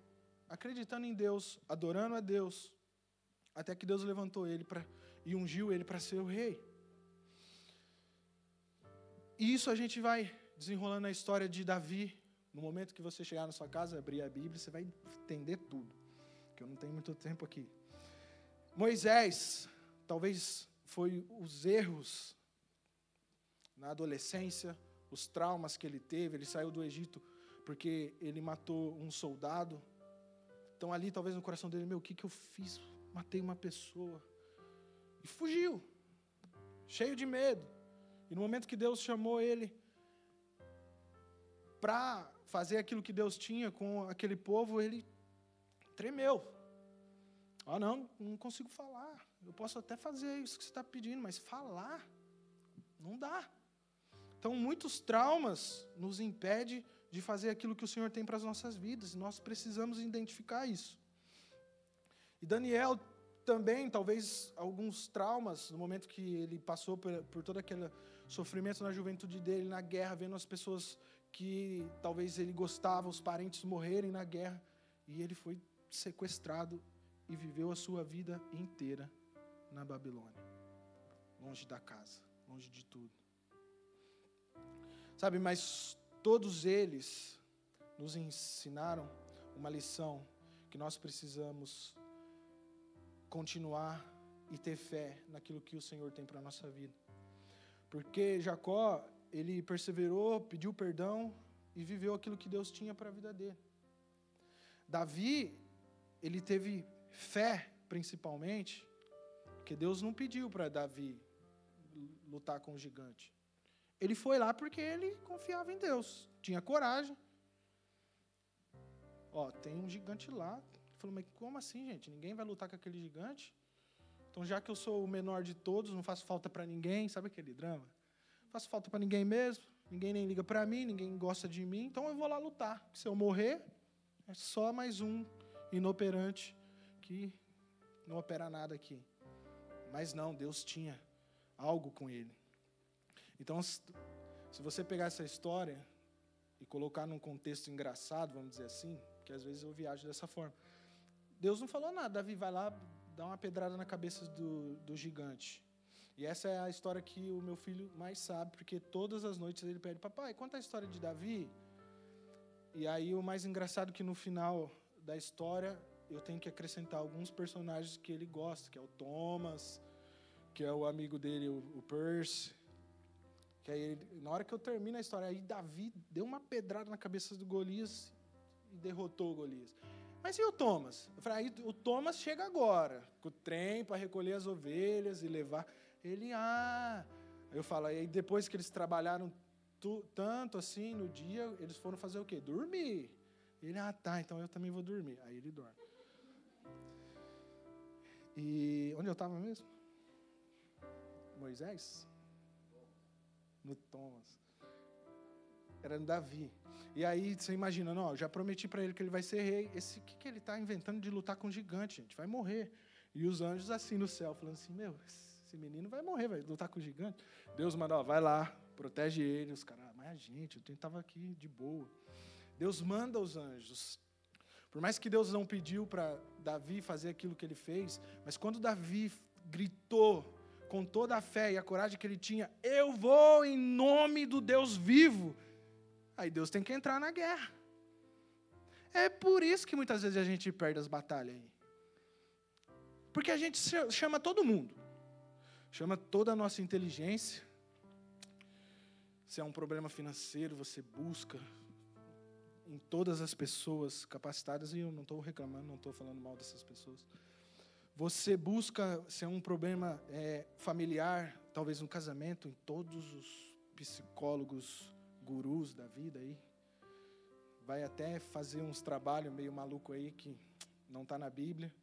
Speaker 2: acreditando em Deus, adorando a Deus, até que Deus levantou ele para e ungiu ele para ser o rei. E isso a gente vai desenrolando a história de Davi. No momento que você chegar na sua casa, abrir a Bíblia, você vai entender tudo. Que eu não tenho muito tempo aqui. Moisés, talvez foi os erros na adolescência, os traumas que ele teve, ele saiu do Egito porque ele matou um soldado. Então ali talvez no coração dele, meu, o que, que eu fiz? Matei uma pessoa. E fugiu, cheio de medo. E no momento que Deus chamou ele para fazer aquilo que Deus tinha com aquele povo, ele tremeu. Ah, não, não consigo falar. Eu posso até fazer isso que você está pedindo, mas falar não dá. Então, muitos traumas nos impedem de fazer aquilo que o Senhor tem para as nossas vidas, nós precisamos identificar isso. E Daniel também, talvez, alguns traumas, no momento que ele passou por, por todo aquele sofrimento na juventude dele, na guerra, vendo as pessoas que talvez ele gostava, os parentes morrerem na guerra, e ele foi sequestrado e viveu a sua vida inteira na Babilônia, longe da casa, longe de tudo. Sabe, mas todos eles nos ensinaram uma lição que nós precisamos continuar e ter fé naquilo que o Senhor tem para a nossa vida. Porque Jacó, ele perseverou, pediu perdão e viveu aquilo que Deus tinha para a vida dele. Davi, ele teve fé, principalmente, porque Deus não pediu para Davi lutar com o gigante. Ele foi lá porque ele confiava em Deus, tinha coragem. Ó, tem um gigante lá. Ele falou, mas como assim, gente? Ninguém vai lutar com aquele gigante? Então, já que eu sou o menor de todos, não faço falta para ninguém, sabe aquele drama? Não faço falta para ninguém mesmo, ninguém nem liga para mim, ninguém gosta de mim, então eu vou lá lutar. Se eu morrer, é só mais um inoperante que não opera nada aqui. Mas não, Deus tinha algo com ele. Então, se você pegar essa história e colocar num contexto engraçado, vamos dizer assim, que às vezes eu viajo dessa forma. Deus não falou nada. Davi vai lá, dá uma pedrada na cabeça do, do gigante. E essa é a história que o meu filho mais sabe, porque todas as noites ele pede, papai, conta a história de Davi. E aí o mais engraçado é que no final da história eu tenho que acrescentar alguns personagens que ele gosta, que é o Thomas, que é o amigo dele, o, o Percy. Que aí, na hora que eu termino a história, aí Davi deu uma pedrada na cabeça do Golias e derrotou o Golias. Mas e o Thomas? Eu falei, aí o Thomas chega agora, com o trem para recolher as ovelhas e levar. Ele, ah. Eu falo, aí depois que eles trabalharam tu, tanto assim no dia, eles foram fazer o quê? Dormir. Ele, ah, tá, então eu também vou dormir. Aí ele dorme. E onde eu estava mesmo? Moisés? No Thomas. Era no Davi. E aí você imagina, não, já prometi para ele que ele vai ser rei. Esse que que ele está inventando de lutar com um gigante, gente? Vai morrer. E os anjos assim no céu, falando assim, meu, esse menino vai morrer, vai lutar com o gigante. Deus manda, ó, vai lá, protege ele. Os caras, mas a gente, eu estava aqui de boa. Deus manda os anjos. Por mais que Deus não pediu para Davi fazer aquilo que ele fez, mas quando Davi gritou com toda a fé e a coragem que ele tinha, eu vou em nome do Deus vivo, aí Deus tem que entrar na guerra. É por isso que muitas vezes a gente perde as batalhas aí. Porque a gente chama todo mundo, chama toda a nossa inteligência. Se é um problema financeiro, você busca, em todas as pessoas capacitadas, e eu não estou reclamando, não estou falando mal dessas pessoas. Você busca, se é um problema é, familiar, talvez um casamento, em todos os psicólogos, gurus da vida aí. Vai até fazer uns trabalhos meio maluco aí que não está na Bíblia.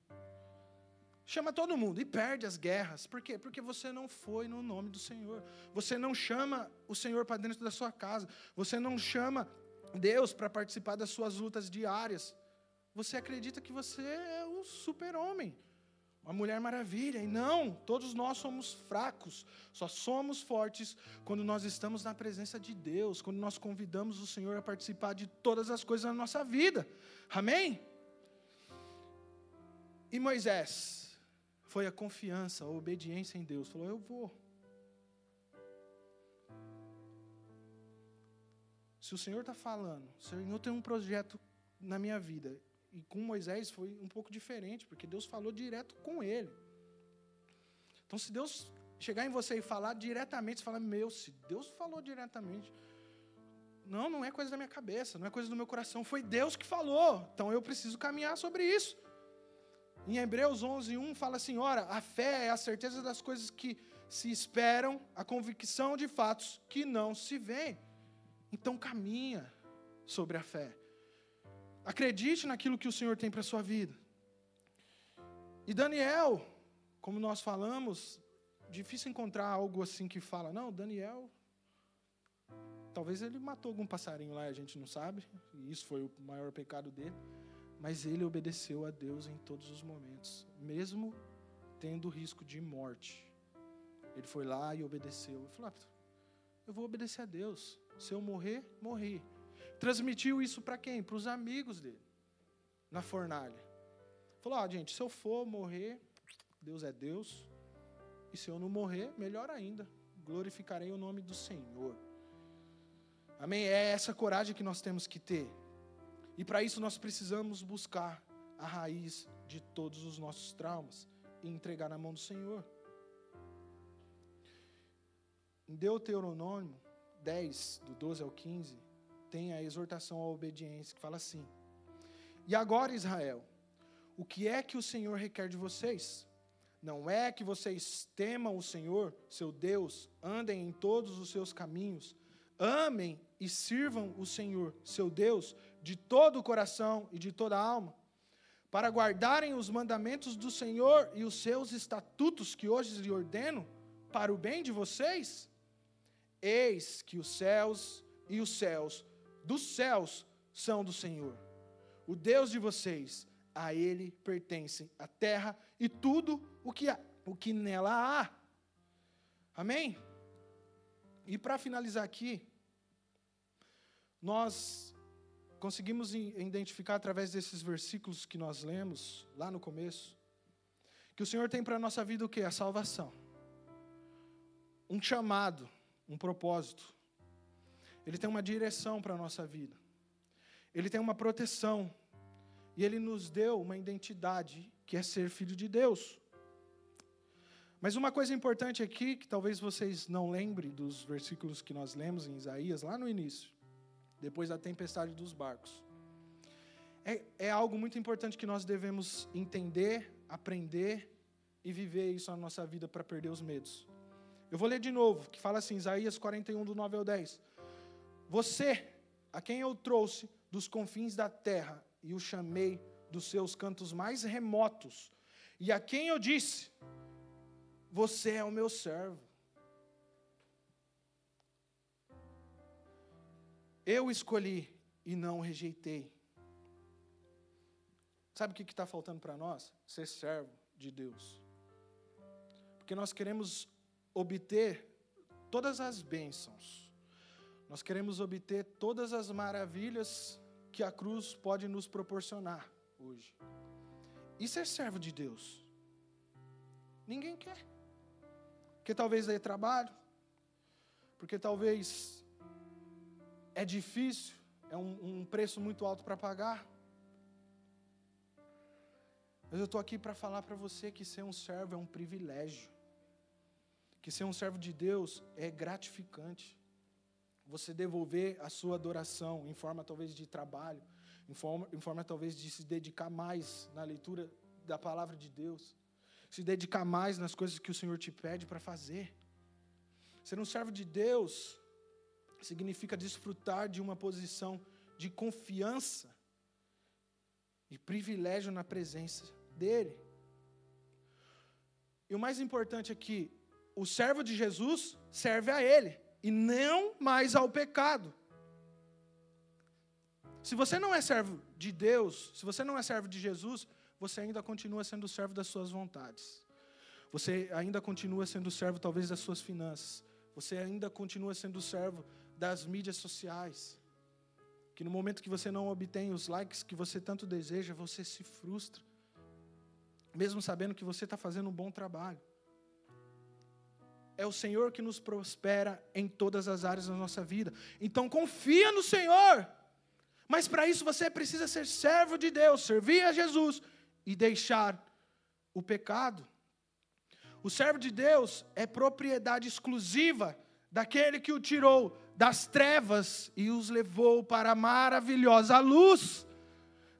Speaker 2: Chama todo mundo e perde as guerras. Por quê? Porque você não foi no nome do Senhor. Você não chama o Senhor para dentro da sua casa. Você não chama Deus para participar das suas lutas diárias. Você acredita que você é o super-homem, uma mulher maravilha. E não, todos nós somos fracos. Só somos fortes quando nós estamos na presença de Deus, quando nós convidamos o Senhor a participar de todas as coisas da nossa vida. Amém? E Moisés foi a confiança, a obediência em Deus. Falou: Eu vou. Se o Senhor está falando, o Senhor tem um projeto na minha vida. E com Moisés foi um pouco diferente, porque Deus falou direto com ele. Então, se Deus chegar em você e falar diretamente, você fala, meu, se Deus falou diretamente. Não, não é coisa da minha cabeça, não é coisa do meu coração, foi Deus que falou. Então eu preciso caminhar sobre isso. Em Hebreus 11, 1 fala assim: ora, a fé é a certeza das coisas que se esperam, a convicção de fatos que não se veem. Então caminha sobre a fé. Acredite naquilo que o Senhor tem para a sua vida. E Daniel, como nós falamos, difícil encontrar algo assim que fala, não, Daniel, talvez ele matou algum passarinho lá, a gente não sabe, e isso foi o maior pecado dele, mas ele obedeceu a Deus em todos os momentos, mesmo tendo risco de morte. Ele foi lá e obedeceu. Ele falou: ah, eu vou obedecer a Deus. Se eu morrer, morri. Transmitiu isso para quem? Para os amigos dele, na fornalha. Falou: ah, gente, se eu for morrer, Deus é Deus. E se eu não morrer, melhor ainda, glorificarei o nome do Senhor. Amém? É essa coragem que nós temos que ter. E para isso nós precisamos buscar a raiz de todos os nossos traumas e entregar na mão do Senhor. Em Deuteronômio, 10, do 12 ao 15, tem a exortação à obediência, que fala assim: E agora, Israel, o que é que o Senhor requer de vocês? Não é que vocês temam o Senhor, seu Deus, andem em todos os seus caminhos, amem e sirvam o Senhor, seu Deus, de todo o coração e de toda a alma, para guardarem os mandamentos do Senhor e os seus estatutos que hoje lhe ordeno, para o bem de vocês? Eis que os céus e os céus dos céus são do Senhor, o Deus de vocês. A Ele pertencem a terra e tudo o que, há, o que nela há. Amém? E para finalizar aqui, nós, conseguimos identificar através desses versículos que nós lemos lá no começo, que o Senhor tem para a nossa vida o que? A salvação. Um chamado, um propósito. Ele tem uma direção para a nossa vida. Ele tem uma proteção. E Ele nos deu uma identidade, que é ser filho de Deus. Mas uma coisa importante aqui, que talvez vocês não lembrem dos versículos que nós lemos em Isaías, lá no início, depois da tempestade dos barcos. É, é algo muito importante que nós devemos entender, aprender e viver isso na nossa vida para perder os medos. Eu vou ler de novo, que fala assim, Isaías 41, do 9 ao 10. Você, a quem eu trouxe dos confins da terra e o chamei dos seus cantos mais remotos, e a quem eu disse: Você é o meu servo. Eu escolhi e não rejeitei. Sabe o que está faltando para nós? Ser servo de Deus. Porque nós queremos obter todas as bênçãos, nós queremos obter todas as maravilhas que a cruz pode nos proporcionar hoje. Isso é servo de Deus. Ninguém quer. Porque talvez dê trabalho, porque talvez é difícil, é um, um preço muito alto para pagar. Mas eu estou aqui para falar para você que ser um servo é um privilégio que ser um servo de Deus é gratificante. Você devolver a sua adoração em forma talvez de trabalho, em forma, em forma talvez de se dedicar mais na leitura da palavra de Deus, se dedicar mais nas coisas que o Senhor te pede para fazer. Ser um servo de Deus significa desfrutar de uma posição de confiança e privilégio na presença dEle. E o mais importante aqui, o servo de Jesus serve a Ele e não mais ao pecado. Se você não é servo de Deus, se você não é servo de Jesus, você ainda continua sendo servo das suas vontades. Você ainda continua sendo servo, talvez, das suas finanças. Você ainda continua sendo servo das mídias sociais. Que no momento que você não obtém os likes que você tanto deseja, você se frustra. Mesmo sabendo que você está fazendo um bom trabalho é o Senhor que nos prospera em todas as áreas da nossa vida. Então confia no Senhor. Mas para isso você precisa ser servo de Deus, servir a Jesus e deixar o pecado. O servo de Deus é propriedade exclusiva daquele que o tirou das trevas e os levou para a maravilhosa luz.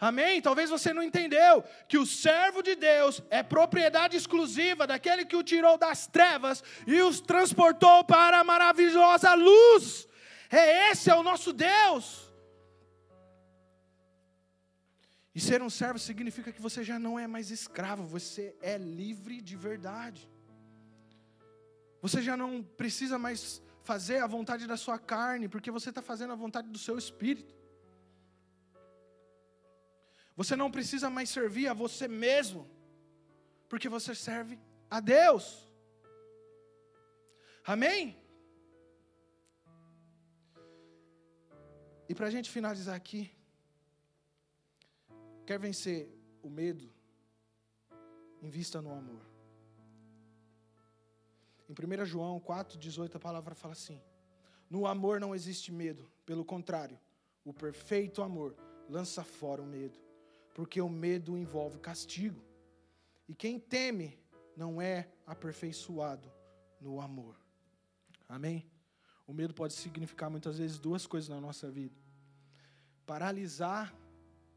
Speaker 2: Amém? Talvez você não entendeu que o servo de Deus é propriedade exclusiva daquele que o tirou das trevas e os transportou para a maravilhosa luz. É esse é o nosso Deus. E ser um servo significa que você já não é mais escravo, você é livre de verdade. Você já não precisa mais fazer a vontade da sua carne, porque você está fazendo a vontade do seu espírito. Você não precisa mais servir a você mesmo, porque você serve a Deus. Amém? E para a gente finalizar aqui, quer vencer o medo? Invista no amor. Em 1 João 4,18 a palavra fala assim: No amor não existe medo, pelo contrário, o perfeito amor lança fora o medo porque o medo envolve castigo. E quem teme não é aperfeiçoado no amor. Amém? O medo pode significar muitas vezes duas coisas na nossa vida: paralisar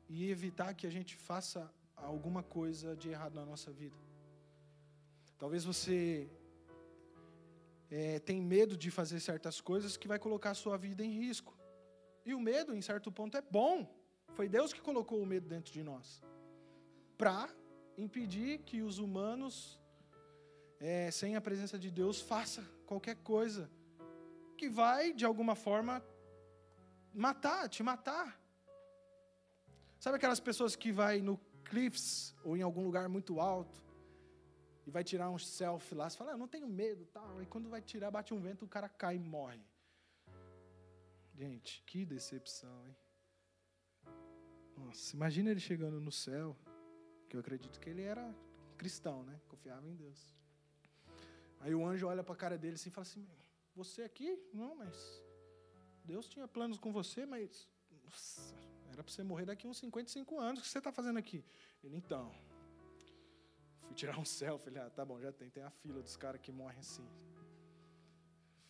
Speaker 2: e evitar que a gente faça alguma coisa de errado na nossa vida. Talvez você é, tem medo de fazer certas coisas que vai colocar a sua vida em risco. E o medo, em certo ponto, é bom. Foi Deus que colocou o medo dentro de nós para impedir que os humanos, é, sem a presença de Deus, faça qualquer coisa que vai, de alguma forma, matar, te matar. Sabe aquelas pessoas que vai no cliffs ou em algum lugar muito alto e vai tirar um selfie lá, você fala, ah, não tenho medo, tal. E quando vai tirar, bate um vento, o cara cai e morre. Gente, que decepção, hein? Nossa, imagina ele chegando no céu, que eu acredito que ele era cristão, né? Confiava em Deus. Aí o anjo olha para a cara dele assim e fala assim: Você aqui? Não, mas Deus tinha planos com você, mas nossa, era para você morrer daqui uns 55 anos. O que você está fazendo aqui? Ele, então. Fui tirar um selfie. Ele, ah, tá bom, já tem. Tem a fila dos caras que morrem assim.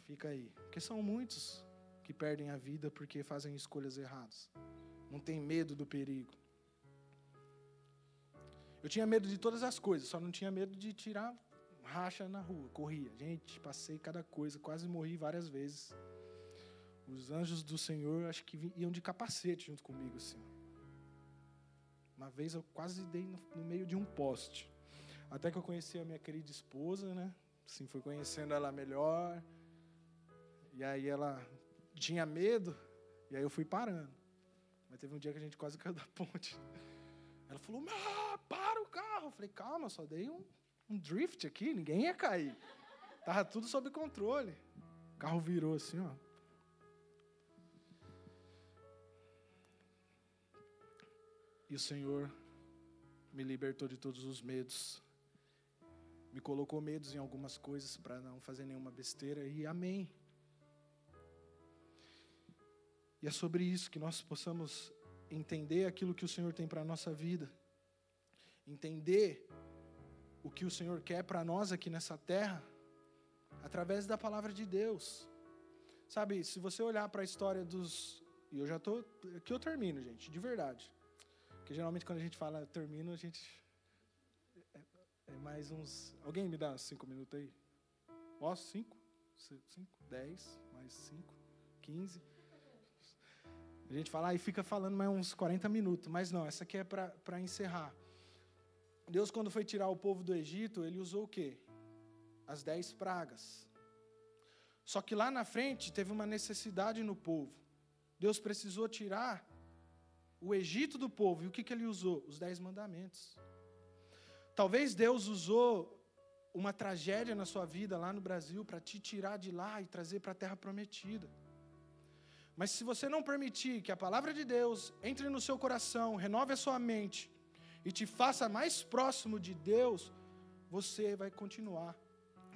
Speaker 2: Fica aí. Porque são muitos que perdem a vida porque fazem escolhas erradas. Não tem medo do perigo. Eu tinha medo de todas as coisas, só não tinha medo de tirar racha na rua. Corria. Gente, passei cada coisa, quase morri várias vezes. Os anjos do Senhor, acho que iam de capacete junto comigo, assim. Uma vez eu quase dei no, meio de um poste. Até que eu conheci a minha querida esposa, né? Assim, fui conhecendo ela melhor. E aí ela tinha medo, e aí eu fui parando. Mas teve um dia que a gente quase caiu da ponte. Ela falou: ah, para o carro. Eu falei: calma, só dei um, um drift aqui, ninguém ia cair. Tava tudo sob controle. O carro virou assim, ó. E o Senhor me libertou de todos os medos. Me colocou medos em algumas coisas para não fazer nenhuma besteira. E amém. E é sobre isso que nós possamos entender aquilo que o Senhor tem para a nossa vida. Entender o que o Senhor quer para nós aqui nessa terra, através da palavra de Deus. Sabe, se você olhar para a história dos. E eu já estou. Aqui eu termino, gente, de verdade. Porque geralmente quando a gente fala termino, a gente. É, é mais uns. Alguém me dá cinco minutos aí? Posso? Cinco? Cinco? Dez? Mais cinco? Quinze? A gente fala e fica falando mais uns 40 minutos, mas não, essa aqui é para encerrar. Deus, quando foi tirar o povo do Egito, ele usou o quê? As dez pragas. Só que lá na frente teve uma necessidade no povo. Deus precisou tirar o Egito do povo. E o que, que ele usou? Os dez mandamentos. Talvez Deus usou uma tragédia na sua vida lá no Brasil para te tirar de lá e trazer para a terra prometida. Mas se você não permitir que a palavra de Deus entre no seu coração, renove a sua mente e te faça mais próximo de Deus, você vai continuar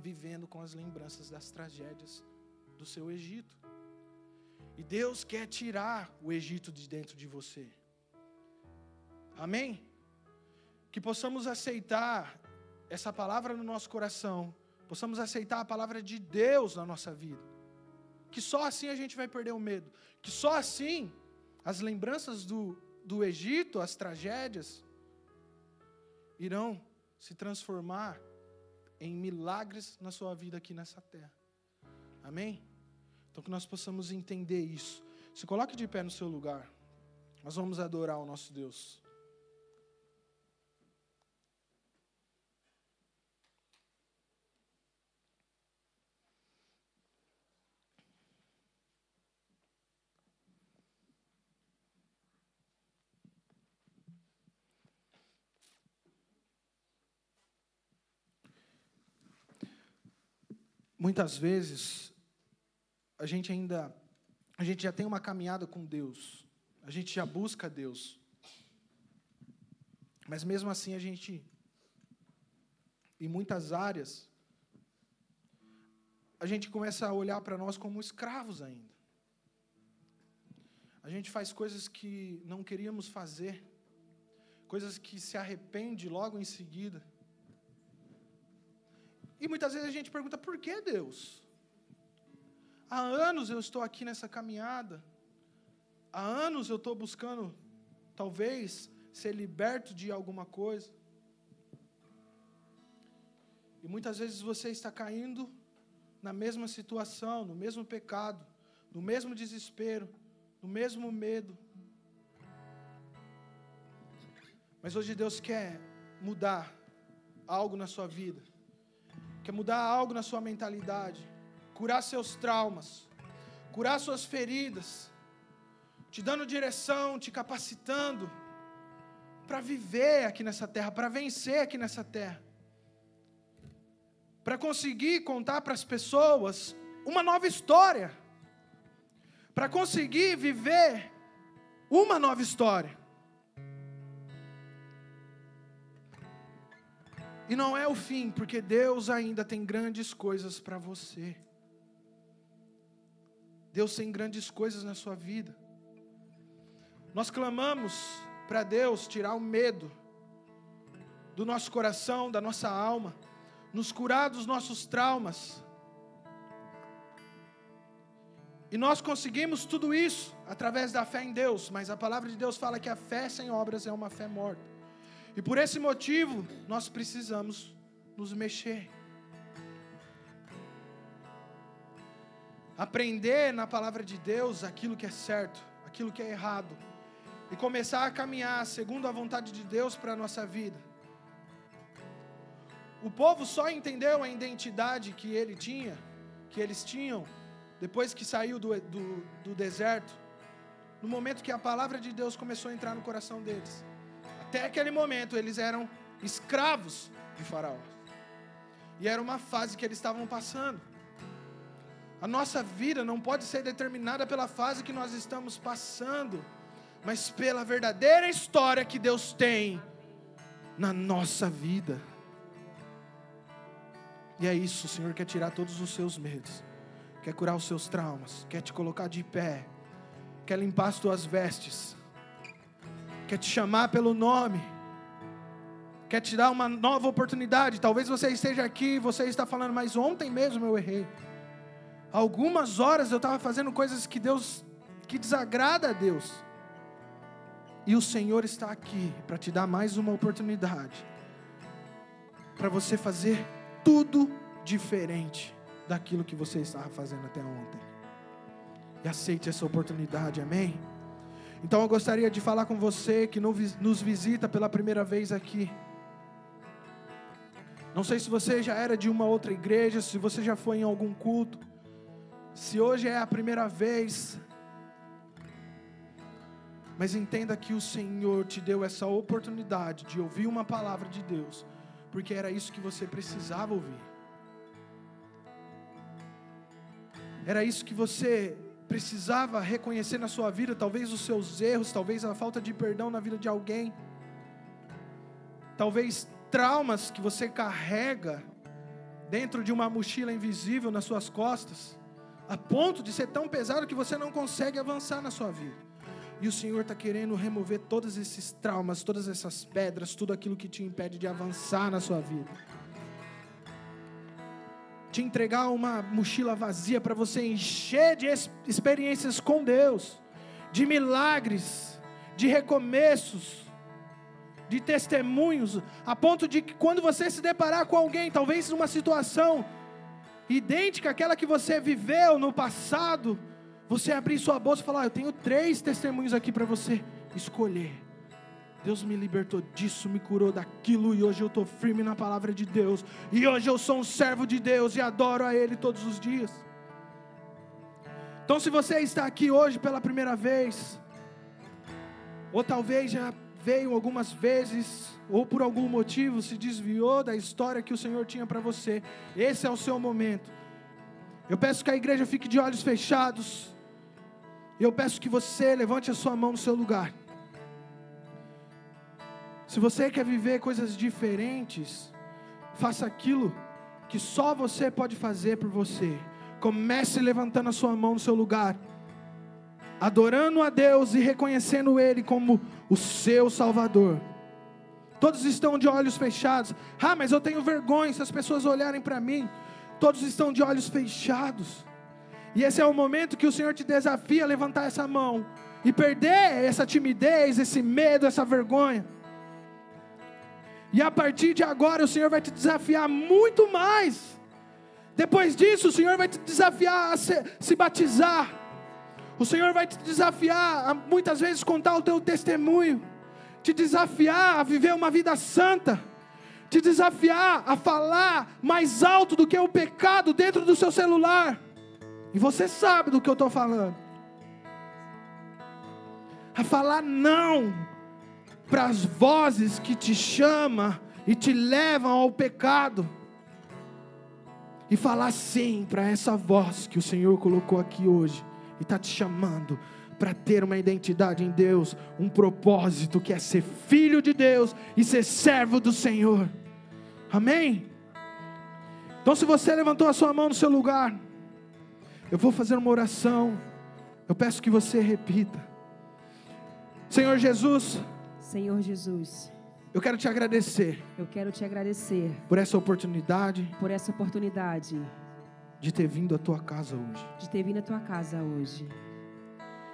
Speaker 2: vivendo com as lembranças das tragédias do seu Egito. E Deus quer tirar o Egito de dentro de você. Amém? Que possamos aceitar essa palavra no nosso coração, possamos aceitar a palavra de Deus na nossa vida que só assim a gente vai perder o medo, que só assim as lembranças do, do Egito, as tragédias, irão se transformar em milagres na sua vida aqui nessa terra. Amém? Então que nós possamos entender isso. Se coloque de pé no seu lugar. Nós vamos adorar o nosso Deus. Muitas vezes a gente ainda a gente já tem uma caminhada com Deus. A gente já busca Deus. Mas mesmo assim a gente em muitas áreas a gente começa a olhar para nós como escravos ainda. A gente faz coisas que não queríamos fazer, coisas que se arrepende logo em seguida. E muitas vezes a gente pergunta: por que Deus? Há anos eu estou aqui nessa caminhada. Há anos eu estou buscando, talvez, ser liberto de alguma coisa. E muitas vezes você está caindo na mesma situação, no mesmo pecado, no mesmo desespero, no mesmo medo. Mas hoje Deus quer mudar algo na sua vida quer mudar algo na sua mentalidade, curar seus traumas, curar suas feridas, te dando direção, te capacitando para viver aqui nessa terra, para vencer aqui nessa terra, para conseguir contar para as pessoas uma nova história, para conseguir viver uma nova história. E não é o fim, porque Deus ainda tem grandes coisas para você. Deus tem grandes coisas na sua vida. Nós clamamos para Deus tirar o medo do nosso coração, da nossa alma, nos curar dos nossos traumas. E nós conseguimos tudo isso através da fé em Deus, mas a palavra de Deus fala que a fé sem obras é uma fé morta. E por esse motivo, nós precisamos nos mexer. Aprender na palavra de Deus aquilo que é certo, aquilo que é errado. E começar a caminhar segundo a vontade de Deus para a nossa vida. O povo só entendeu a identidade que ele tinha, que eles tinham, depois que saiu do, do, do deserto, no momento que a palavra de Deus começou a entrar no coração deles. Até aquele momento eles eram escravos de Faraó. E era uma fase que eles estavam passando. A nossa vida não pode ser determinada pela fase que nós estamos passando, mas pela verdadeira história que Deus tem na nossa vida. E é isso, o Senhor quer tirar todos os seus medos, quer curar os seus traumas, quer te colocar de pé, quer limpar as tuas vestes quer te chamar pelo nome, quer te dar uma nova oportunidade. Talvez você esteja aqui, você está falando, mas ontem mesmo eu errei. Algumas horas eu estava fazendo coisas que Deus, que desagrada a Deus. E o Senhor está aqui para te dar mais uma oportunidade, para você fazer tudo diferente daquilo que você estava fazendo até ontem. E aceite essa oportunidade, amém? Então eu gostaria de falar com você que nos visita pela primeira vez aqui. Não sei se você já era de uma outra igreja, se você já foi em algum culto, se hoje é a primeira vez. Mas entenda que o Senhor te deu essa oportunidade de ouvir uma palavra de Deus, porque era isso que você precisava ouvir. Era isso que você precisava reconhecer na sua vida, talvez os seus erros, talvez a falta de perdão na vida de alguém, talvez traumas que você carrega dentro de uma mochila invisível nas suas costas, a ponto de ser tão pesado que você não consegue avançar na sua vida. E o Senhor está querendo remover todos esses traumas, todas essas pedras, tudo aquilo que te impede de avançar na sua vida te entregar uma mochila vazia para você encher de experiências com Deus, de milagres, de recomeços, de testemunhos, a ponto de que quando você se deparar com alguém, talvez numa situação idêntica àquela que você viveu no passado, você abrir sua bolsa e falar: ah, Eu tenho três testemunhos aqui para você escolher. Deus me libertou disso, me curou daquilo e hoje eu estou firme na palavra de Deus. E hoje eu sou um servo de Deus e adoro a Ele todos os dias. Então, se você está aqui hoje pela primeira vez, ou talvez já veio algumas vezes, ou por algum motivo se desviou da história que o Senhor tinha para você, esse é o seu momento. Eu peço que a igreja fique de olhos fechados. Eu peço que você levante a sua mão no seu lugar. Se você quer viver coisas diferentes, faça aquilo que só você pode fazer por você. Comece levantando a sua mão no seu lugar, adorando a Deus e reconhecendo Ele como o seu Salvador. Todos estão de olhos fechados. Ah, mas eu tenho vergonha se as pessoas olharem para mim. Todos estão de olhos fechados. E esse é o momento que o Senhor te desafia a levantar essa mão e perder essa timidez, esse medo, essa vergonha. E a partir de agora o Senhor vai te desafiar muito mais. Depois disso, o Senhor vai te desafiar a se, se batizar. O Senhor vai te desafiar a muitas vezes contar o teu testemunho. Te desafiar a viver uma vida santa. Te desafiar a falar mais alto do que o pecado dentro do seu celular. E você sabe do que eu estou falando. A falar não para as vozes que te chamam e te levam ao pecado. E falar sim para essa voz que o Senhor colocou aqui hoje e está te chamando para ter uma identidade em Deus, um propósito que é ser filho de Deus e ser servo do Senhor. Amém? Então, se você levantou a sua mão no seu lugar, eu vou fazer uma oração. Eu peço que você repita. Senhor Jesus,
Speaker 3: Senhor Jesus,
Speaker 2: eu quero te agradecer
Speaker 3: eu quero te agradecer
Speaker 2: por essa oportunidade
Speaker 3: por essa oportunidade
Speaker 2: de ter vindo à tua casa hoje.
Speaker 3: de ter vindo à tua casa hoje.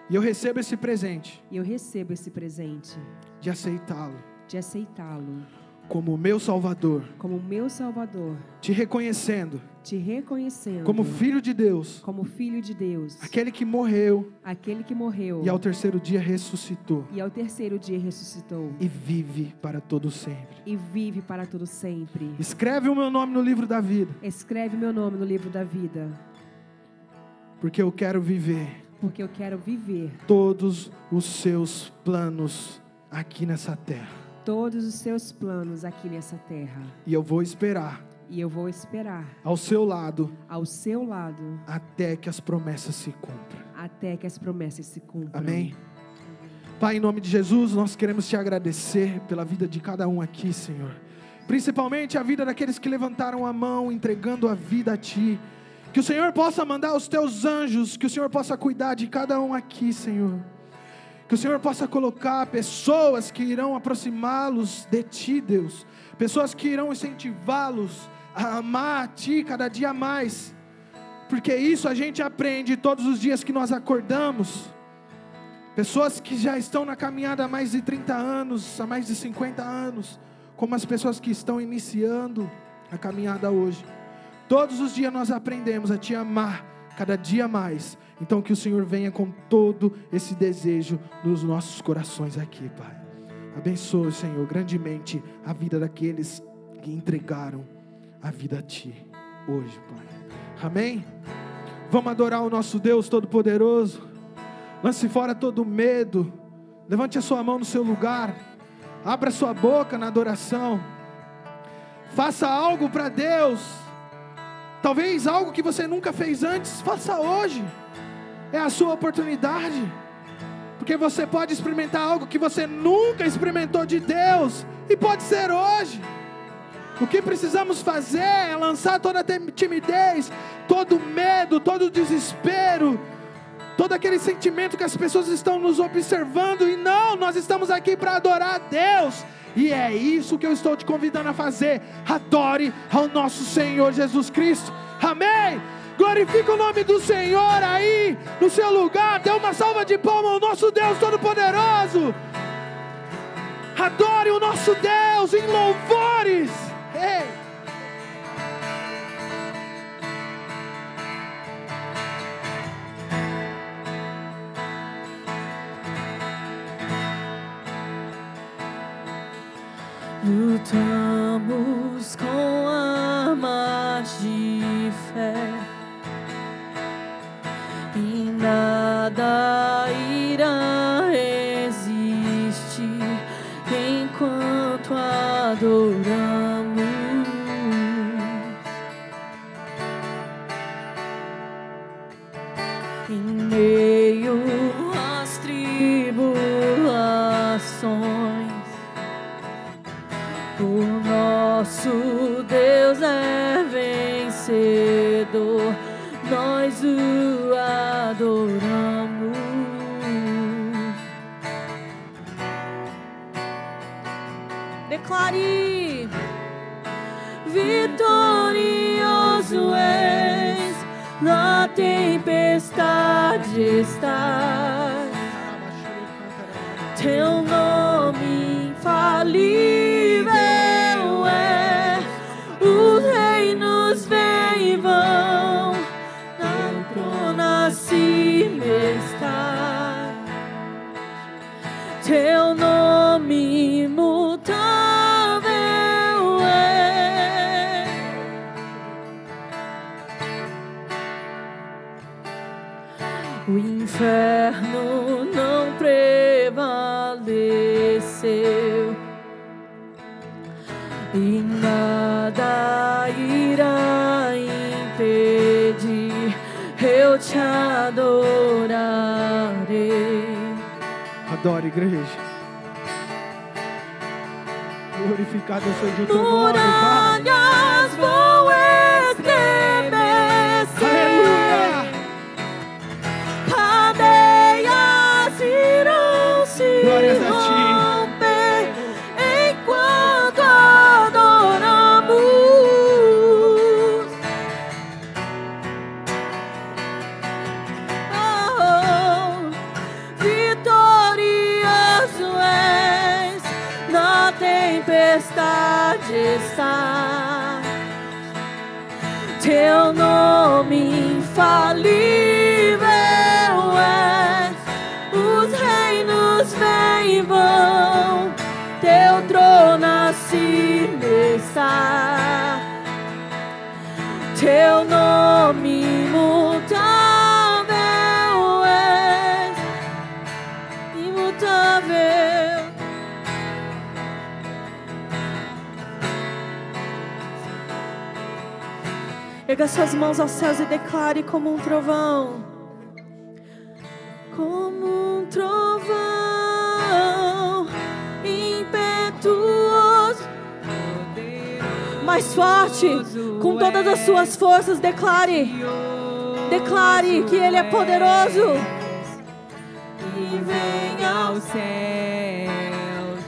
Speaker 2: E eu recebo esse presente
Speaker 3: E eu recebo esse presente
Speaker 2: de aceitá-lo
Speaker 3: de aceitá-lo
Speaker 2: como meu Salvador,
Speaker 3: como meu Salvador,
Speaker 2: te reconhecendo
Speaker 3: te reconhecendo
Speaker 2: como filho de Deus,
Speaker 3: como filho de Deus,
Speaker 2: aquele que morreu
Speaker 3: aquele que morreu.
Speaker 2: e ao terceiro dia ressuscitou.
Speaker 3: E ao terceiro dia ressuscitou.
Speaker 2: E vive para todo sempre.
Speaker 3: e vive para todo sempre.
Speaker 2: Escreve o meu nome no livro da vida,
Speaker 3: Escreve meu nome no livro da vida,
Speaker 2: porque eu quero viver
Speaker 3: porque eu quero viver
Speaker 2: todos os seus planos aqui nessa terra.
Speaker 3: Todos os seus planos aqui nessa terra.
Speaker 2: E eu vou esperar
Speaker 3: E eu vou esperar
Speaker 2: ao seu lado
Speaker 3: ao seu lado
Speaker 2: até que as promessas se cumpram.
Speaker 3: até que as promessas se cumpram.
Speaker 2: Amém? Pai, em nome de Jesus, nós queremos te agradecer pela vida de cada um aqui, Senhor. Principalmente a vida daqueles que levantaram a mão, entregando a vida a Ti. Que o Senhor possa mandar os Teus anjos, que o Senhor possa cuidar de cada um aqui, Senhor. Que o Senhor possa colocar pessoas que irão aproximá-los de Ti, Deus. Pessoas que irão incentivá-los a amar a Ti cada dia mais. Porque isso a gente aprende todos os dias que nós acordamos. Pessoas que já estão na caminhada há mais de 30 anos, há mais de 50 anos, como as pessoas que estão iniciando a caminhada hoje. Todos os dias nós aprendemos a te amar cada dia mais. Então que o Senhor venha com todo esse desejo nos nossos corações aqui, Pai. Abençoe, Senhor, grandemente a vida daqueles que entregaram a vida a Ti hoje, Pai. Amém? Vamos adorar o nosso Deus Todo-Poderoso. Lance fora todo medo. Levante a sua mão no seu lugar. Abra sua boca na adoração. Faça algo para Deus. Talvez algo que você nunca fez antes, faça hoje. É a sua oportunidade. Porque você pode experimentar algo que você nunca experimentou de Deus. E pode ser hoje. O que precisamos fazer é lançar toda a timidez, todo medo, todo desespero, todo aquele sentimento que as pessoas estão nos observando. E não, nós estamos aqui para adorar a Deus. E é isso que eu estou te convidando a fazer. Adore ao nosso Senhor Jesus Cristo. Amém. Glorifica o nome do Senhor aí no seu lugar. Dê uma salva de palmas ao nosso Deus Todo-Poderoso. Adore o nosso Deus em louvores. Ei.
Speaker 4: Lutamos com armas de fé nada irá resistir enquanto adoramos. Em meio tempestade estás.
Speaker 2: adora, igreja. Glorificado seja o teu nome, Pai.
Speaker 4: Erga suas mãos aos céus e declare como um trovão. Como um trovão impetuoso. Mais forte, com todas as suas forças, declare. Declare que Ele é poderoso.
Speaker 3: E vem aos céus,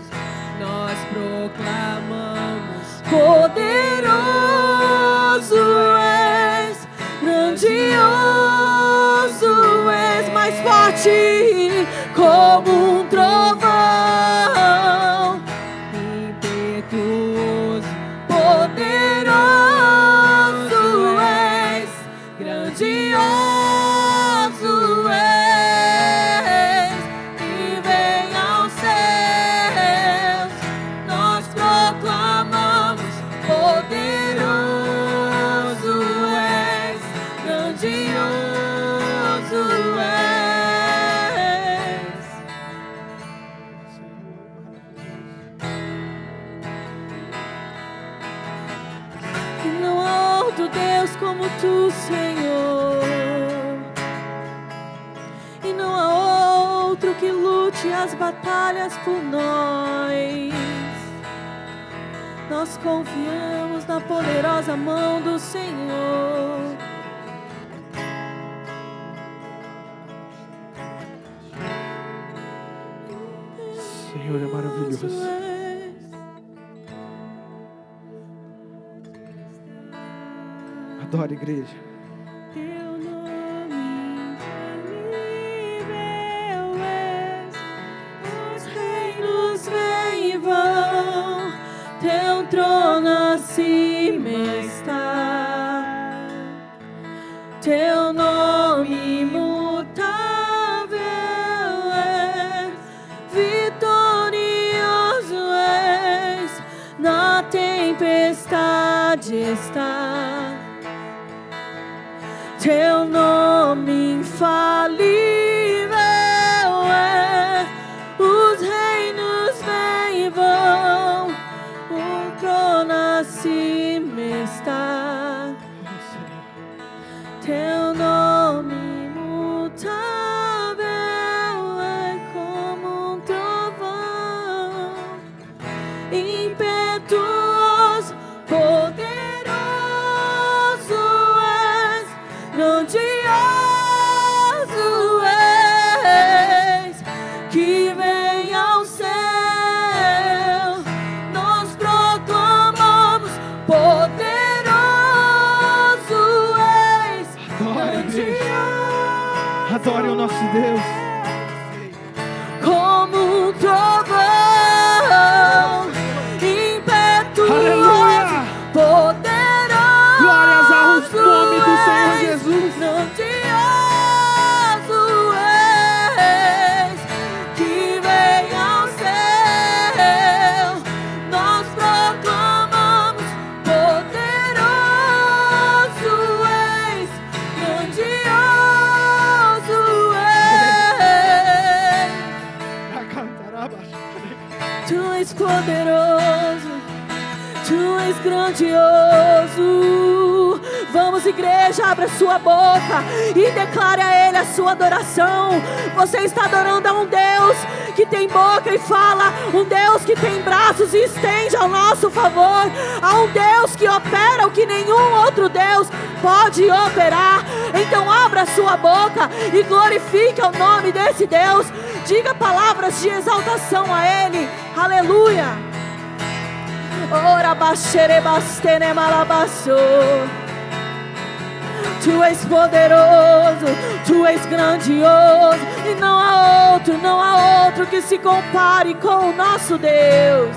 Speaker 3: nós proclamamos
Speaker 4: poder. forte como batalhas por nós. Nós confiamos na poderosa mão do Senhor.
Speaker 2: Senhor é maravilhoso.
Speaker 4: É. Adoro igreja. está. Teu nome faz.
Speaker 2: Adore o nosso Deus.
Speaker 4: Igreja, abra sua boca e declare a Ele a sua adoração. Você está adorando a um Deus que tem boca e fala, um Deus que tem braços e estende ao nosso favor, a um Deus que opera o que nenhum outro Deus pode operar. Então, abra sua boca e glorifique o nome desse Deus. Diga palavras de exaltação a Ele. Aleluia. Ora baixere bastene malabasso. Tu és poderoso, tu és grandioso, e não há outro, não há outro que se compare com o nosso Deus.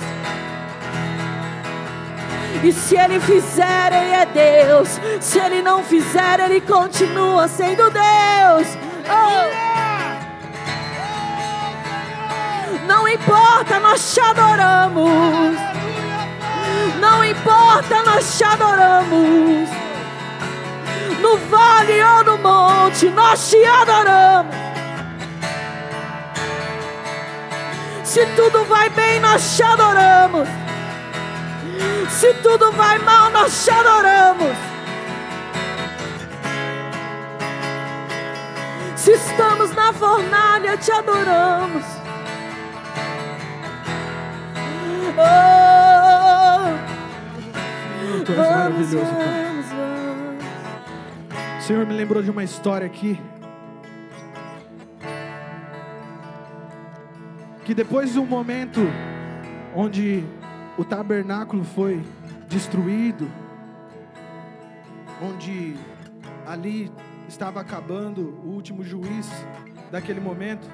Speaker 4: E se Ele fizer, Ele é Deus. Se Ele não fizer, Ele continua sendo Deus. Oh. Não importa, nós te adoramos. Não importa, nós te adoramos. No vale ou no monte, nós te adoramos. Se tudo vai bem, nós te adoramos. Se tudo vai mal, nós te adoramos. Se estamos na fornalha, te adoramos. Oh,
Speaker 2: és
Speaker 4: vamos,
Speaker 2: maravilhoso, Pai. O Senhor me lembrou de uma história aqui. Que depois de um momento onde o tabernáculo foi destruído, onde ali estava acabando o último juiz daquele momento,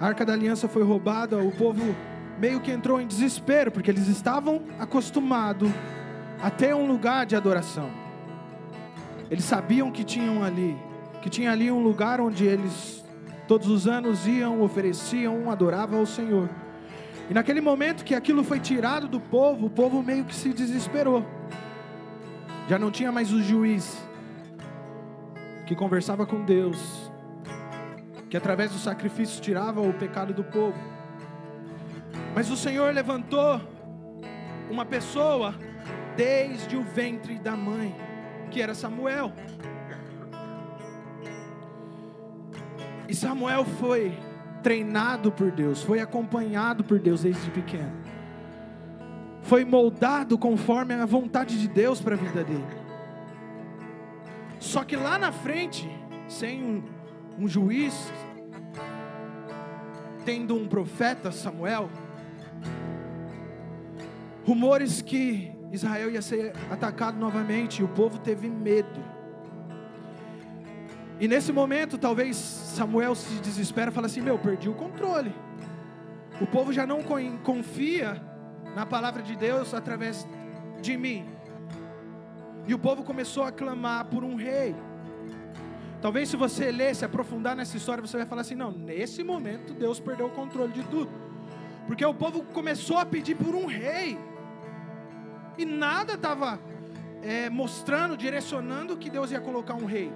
Speaker 2: a arca da aliança foi roubada, o povo meio que entrou em desespero, porque eles estavam acostumados a ter um lugar de adoração. Eles sabiam que tinham ali, que tinha ali um lugar onde eles todos os anos iam, ofereciam, adoravam ao Senhor. E naquele momento que aquilo foi tirado do povo, o povo meio que se desesperou. Já não tinha mais o juiz que conversava com Deus, que através do sacrifício tirava o pecado do povo. Mas o Senhor levantou uma pessoa desde o ventre da mãe, que era Samuel. E Samuel foi treinado por Deus, foi acompanhado por Deus desde pequeno. Foi moldado conforme a vontade de Deus para a vida dele. Só que lá na frente, sem um, um juiz, tendo um profeta, Samuel, rumores que Israel ia ser atacado novamente, e o povo teve medo. E nesse momento, talvez Samuel se desespera e fala assim: Meu, perdi o controle. O povo já não con- confia na palavra de Deus através de mim. E o povo começou a clamar por um rei. Talvez se você ler, se aprofundar nessa história, você vai falar assim: Não, nesse momento Deus perdeu o controle de tudo. Porque o povo começou a pedir por um rei. E nada estava mostrando, direcionando que Deus ia colocar um rei.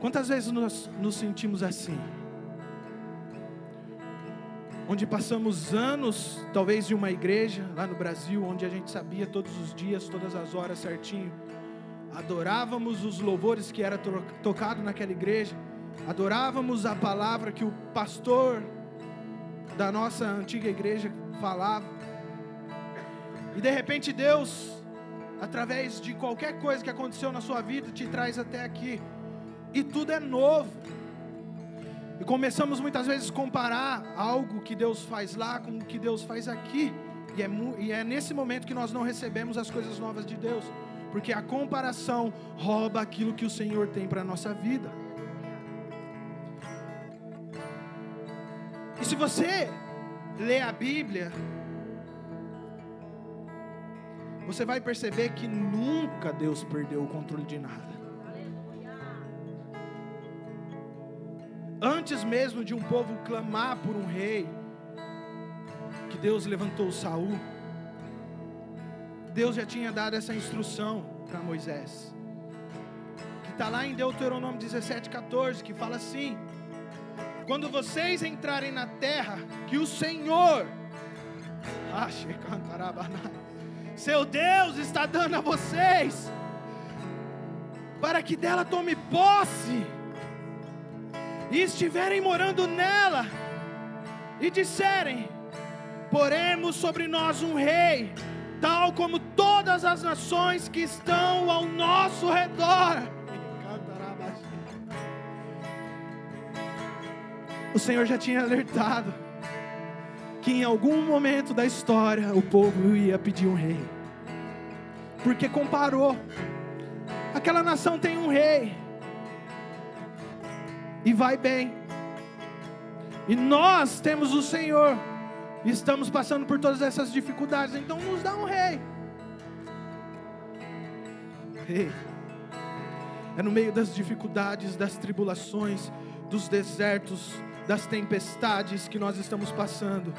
Speaker 2: Quantas vezes nós nos sentimos assim? Onde passamos anos, talvez de uma igreja lá no Brasil, onde a gente sabia todos os dias, todas as horas certinho, adorávamos os louvores que era to tocado naquela igreja, adorávamos a palavra que o pastor da nossa antiga igreja falava. E de repente Deus, através de qualquer coisa que aconteceu na sua vida, te traz até aqui e tudo é novo. E começamos muitas vezes a comparar algo que Deus faz lá com o que Deus faz aqui. E é, e é nesse momento que nós não recebemos as coisas novas de Deus. Porque a comparação rouba aquilo que o Senhor tem para a nossa vida. E se você lê a Bíblia, você vai perceber que nunca Deus perdeu o controle de nada. Antes mesmo de um povo clamar por um rei, que Deus levantou Saul, Deus já tinha dado essa instrução para Moisés. Que está lá em Deuteronômio 17, 14, que fala assim: Quando vocês entrarem na terra que o Senhor, Seu Deus está dando a vocês para que dela tome posse e estiverem morando nela e disserem: Poremos sobre nós um rei, tal como todas as nações que estão ao nosso redor. O Senhor já tinha alertado que em algum momento da história o povo ia pedir um rei, porque comparou. Aquela nação tem um rei. E vai bem, e nós temos o Senhor, e estamos passando por todas essas dificuldades, então nos dá um rei. Rei, é no meio das dificuldades, das tribulações, dos desertos, das tempestades que nós estamos passando,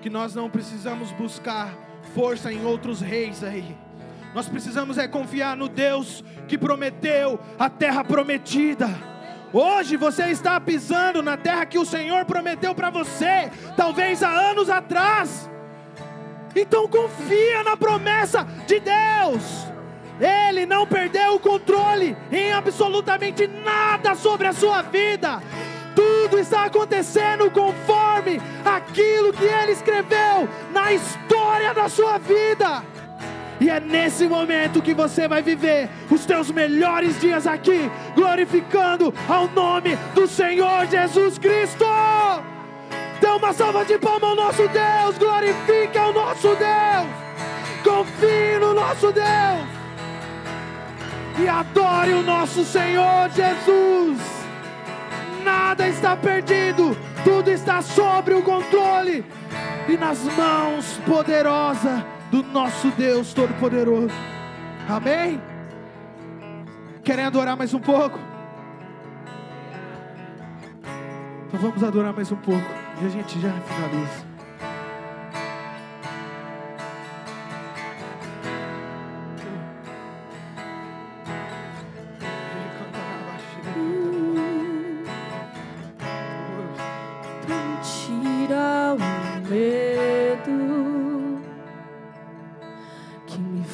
Speaker 2: que nós não precisamos buscar força em outros reis aí. Nós precisamos é confiar no Deus que prometeu a terra prometida. Hoje você está pisando na terra que o Senhor prometeu para você, talvez há anos atrás. Então confia na promessa de Deus. Ele não perdeu o controle em absolutamente nada sobre a sua vida. Tudo está acontecendo conforme aquilo que ele escreveu na história da sua vida. E é nesse momento que você vai viver os teus melhores dias aqui, glorificando ao nome do Senhor Jesus Cristo. Dê uma salva de palmas ao nosso Deus, glorifique ao nosso Deus, confie no nosso Deus e adore o nosso Senhor Jesus. Nada está perdido, tudo está sobre o controle e nas mãos poderosas do nosso Deus Todo-Poderoso. Amém? Querem adorar mais um pouco? Então vamos adorar mais um pouco e a gente já finaliza.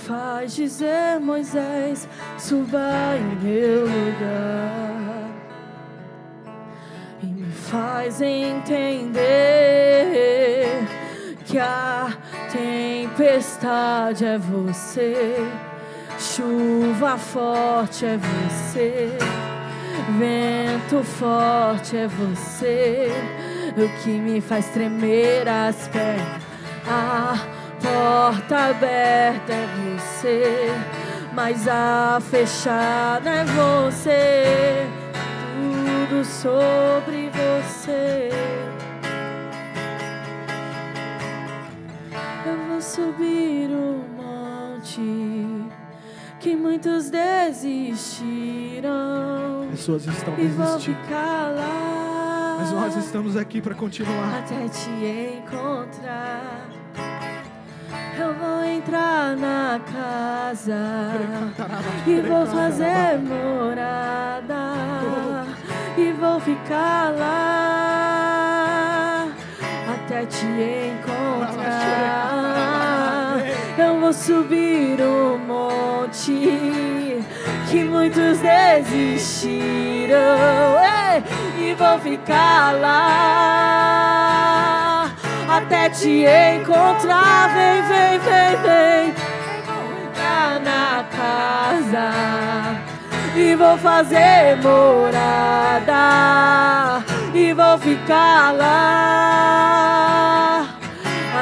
Speaker 4: Faz dizer, Moisés, suba em meu lugar e me faz entender que a tempestade é você, chuva forte é você. Vento forte é você, o que me faz tremer as pernas. A porta aberta é você, mas a fechada é você. Tudo sobre você. Eu vou subir o monte que muitos desistiram.
Speaker 2: Pessoas estão
Speaker 4: E vou
Speaker 2: desistindo,
Speaker 4: ficar lá
Speaker 2: mas nós estamos aqui para continuar.
Speaker 4: até te encontrar. Eu vou entrar na casa e vou fazer morada e vou ficar lá até te encontrar. Eu vou subir o monte que muitos desistiram e vou ficar lá até te encontrar. Vem, vem, vem, vem. Vou entrar na casa e vou fazer morada e vou ficar lá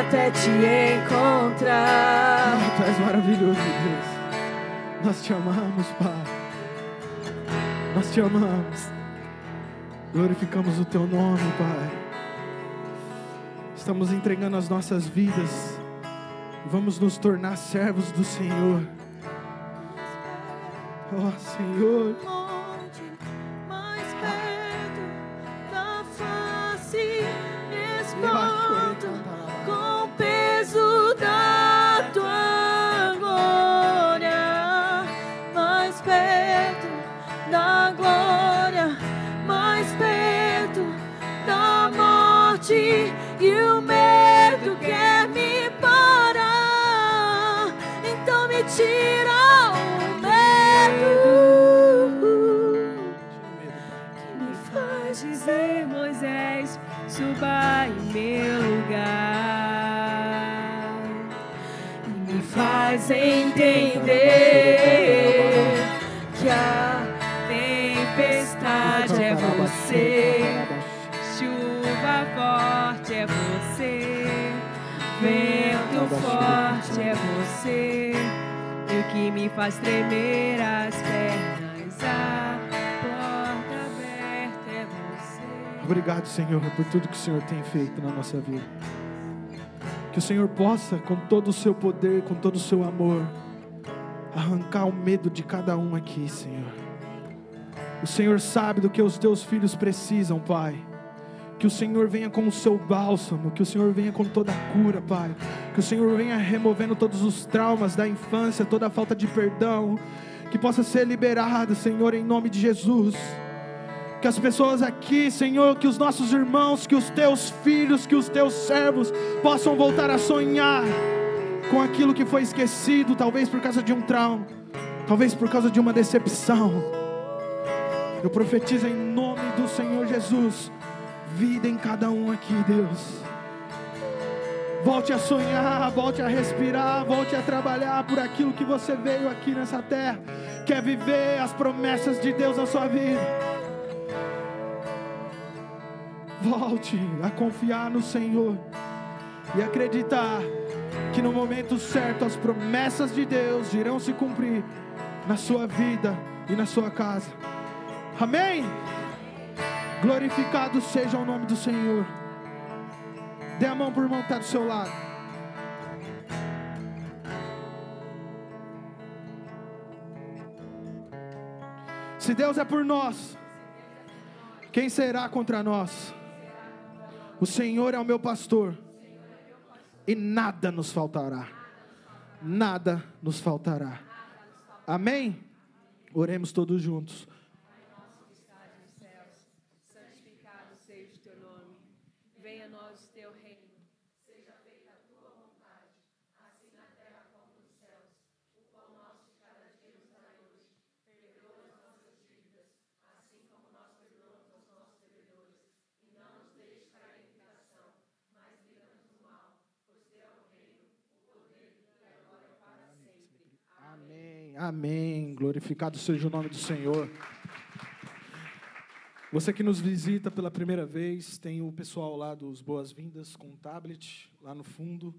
Speaker 4: até te encontrar.
Speaker 2: Tu és maravilhoso, Deus. Nós te amamos, Pai. Nós te amamos. Glorificamos o teu nome, Pai. Estamos entregando as nossas vidas. Vamos nos tornar servos do Senhor. Oh, Senhor.
Speaker 3: Faz entender que a tempestade é você. Chuva forte é você, vento forte é você, e o que me faz tremer as pernas, a porta aberta é você.
Speaker 2: Obrigado, Senhor, por tudo que o Senhor tem feito na nossa vida. Que o Senhor possa, com todo o seu poder, com todo o seu amor, arrancar o medo de cada um aqui, Senhor. O Senhor sabe do que os teus filhos precisam, Pai. Que o Senhor venha com o seu bálsamo, que o Senhor venha com toda a cura, Pai. Que o Senhor venha removendo todos os traumas da infância, toda a falta de perdão. Que possa ser liberado, Senhor, em nome de Jesus. Que as pessoas aqui, Senhor, que os nossos irmãos, que os teus filhos, que os teus servos possam voltar a sonhar com aquilo que foi esquecido, talvez por causa de um trauma, talvez por causa de uma decepção. Eu profetizo em nome do Senhor Jesus, vida em cada um aqui, Deus. Volte a sonhar, volte a respirar, volte a trabalhar por aquilo que você veio aqui nessa terra. Quer viver as promessas de Deus na sua vida. Volte a confiar no Senhor e acreditar que no momento certo as promessas de Deus irão se cumprir na sua vida e na sua casa. Amém? Glorificado seja o nome do Senhor. Dê a mão por irmão que está do seu lado. Se Deus é por nós, quem será contra nós? O Senhor é o meu pastor, e nada nos faltará. Nada nos faltará. Amém? Oremos todos juntos.
Speaker 3: Santificado seja o teu nome, venha a nós o teu reino.
Speaker 2: Amém. Glorificado seja o nome do Senhor. Você que nos visita pela primeira vez, tem o pessoal lá dos Boas-Vindas com um tablet lá no fundo.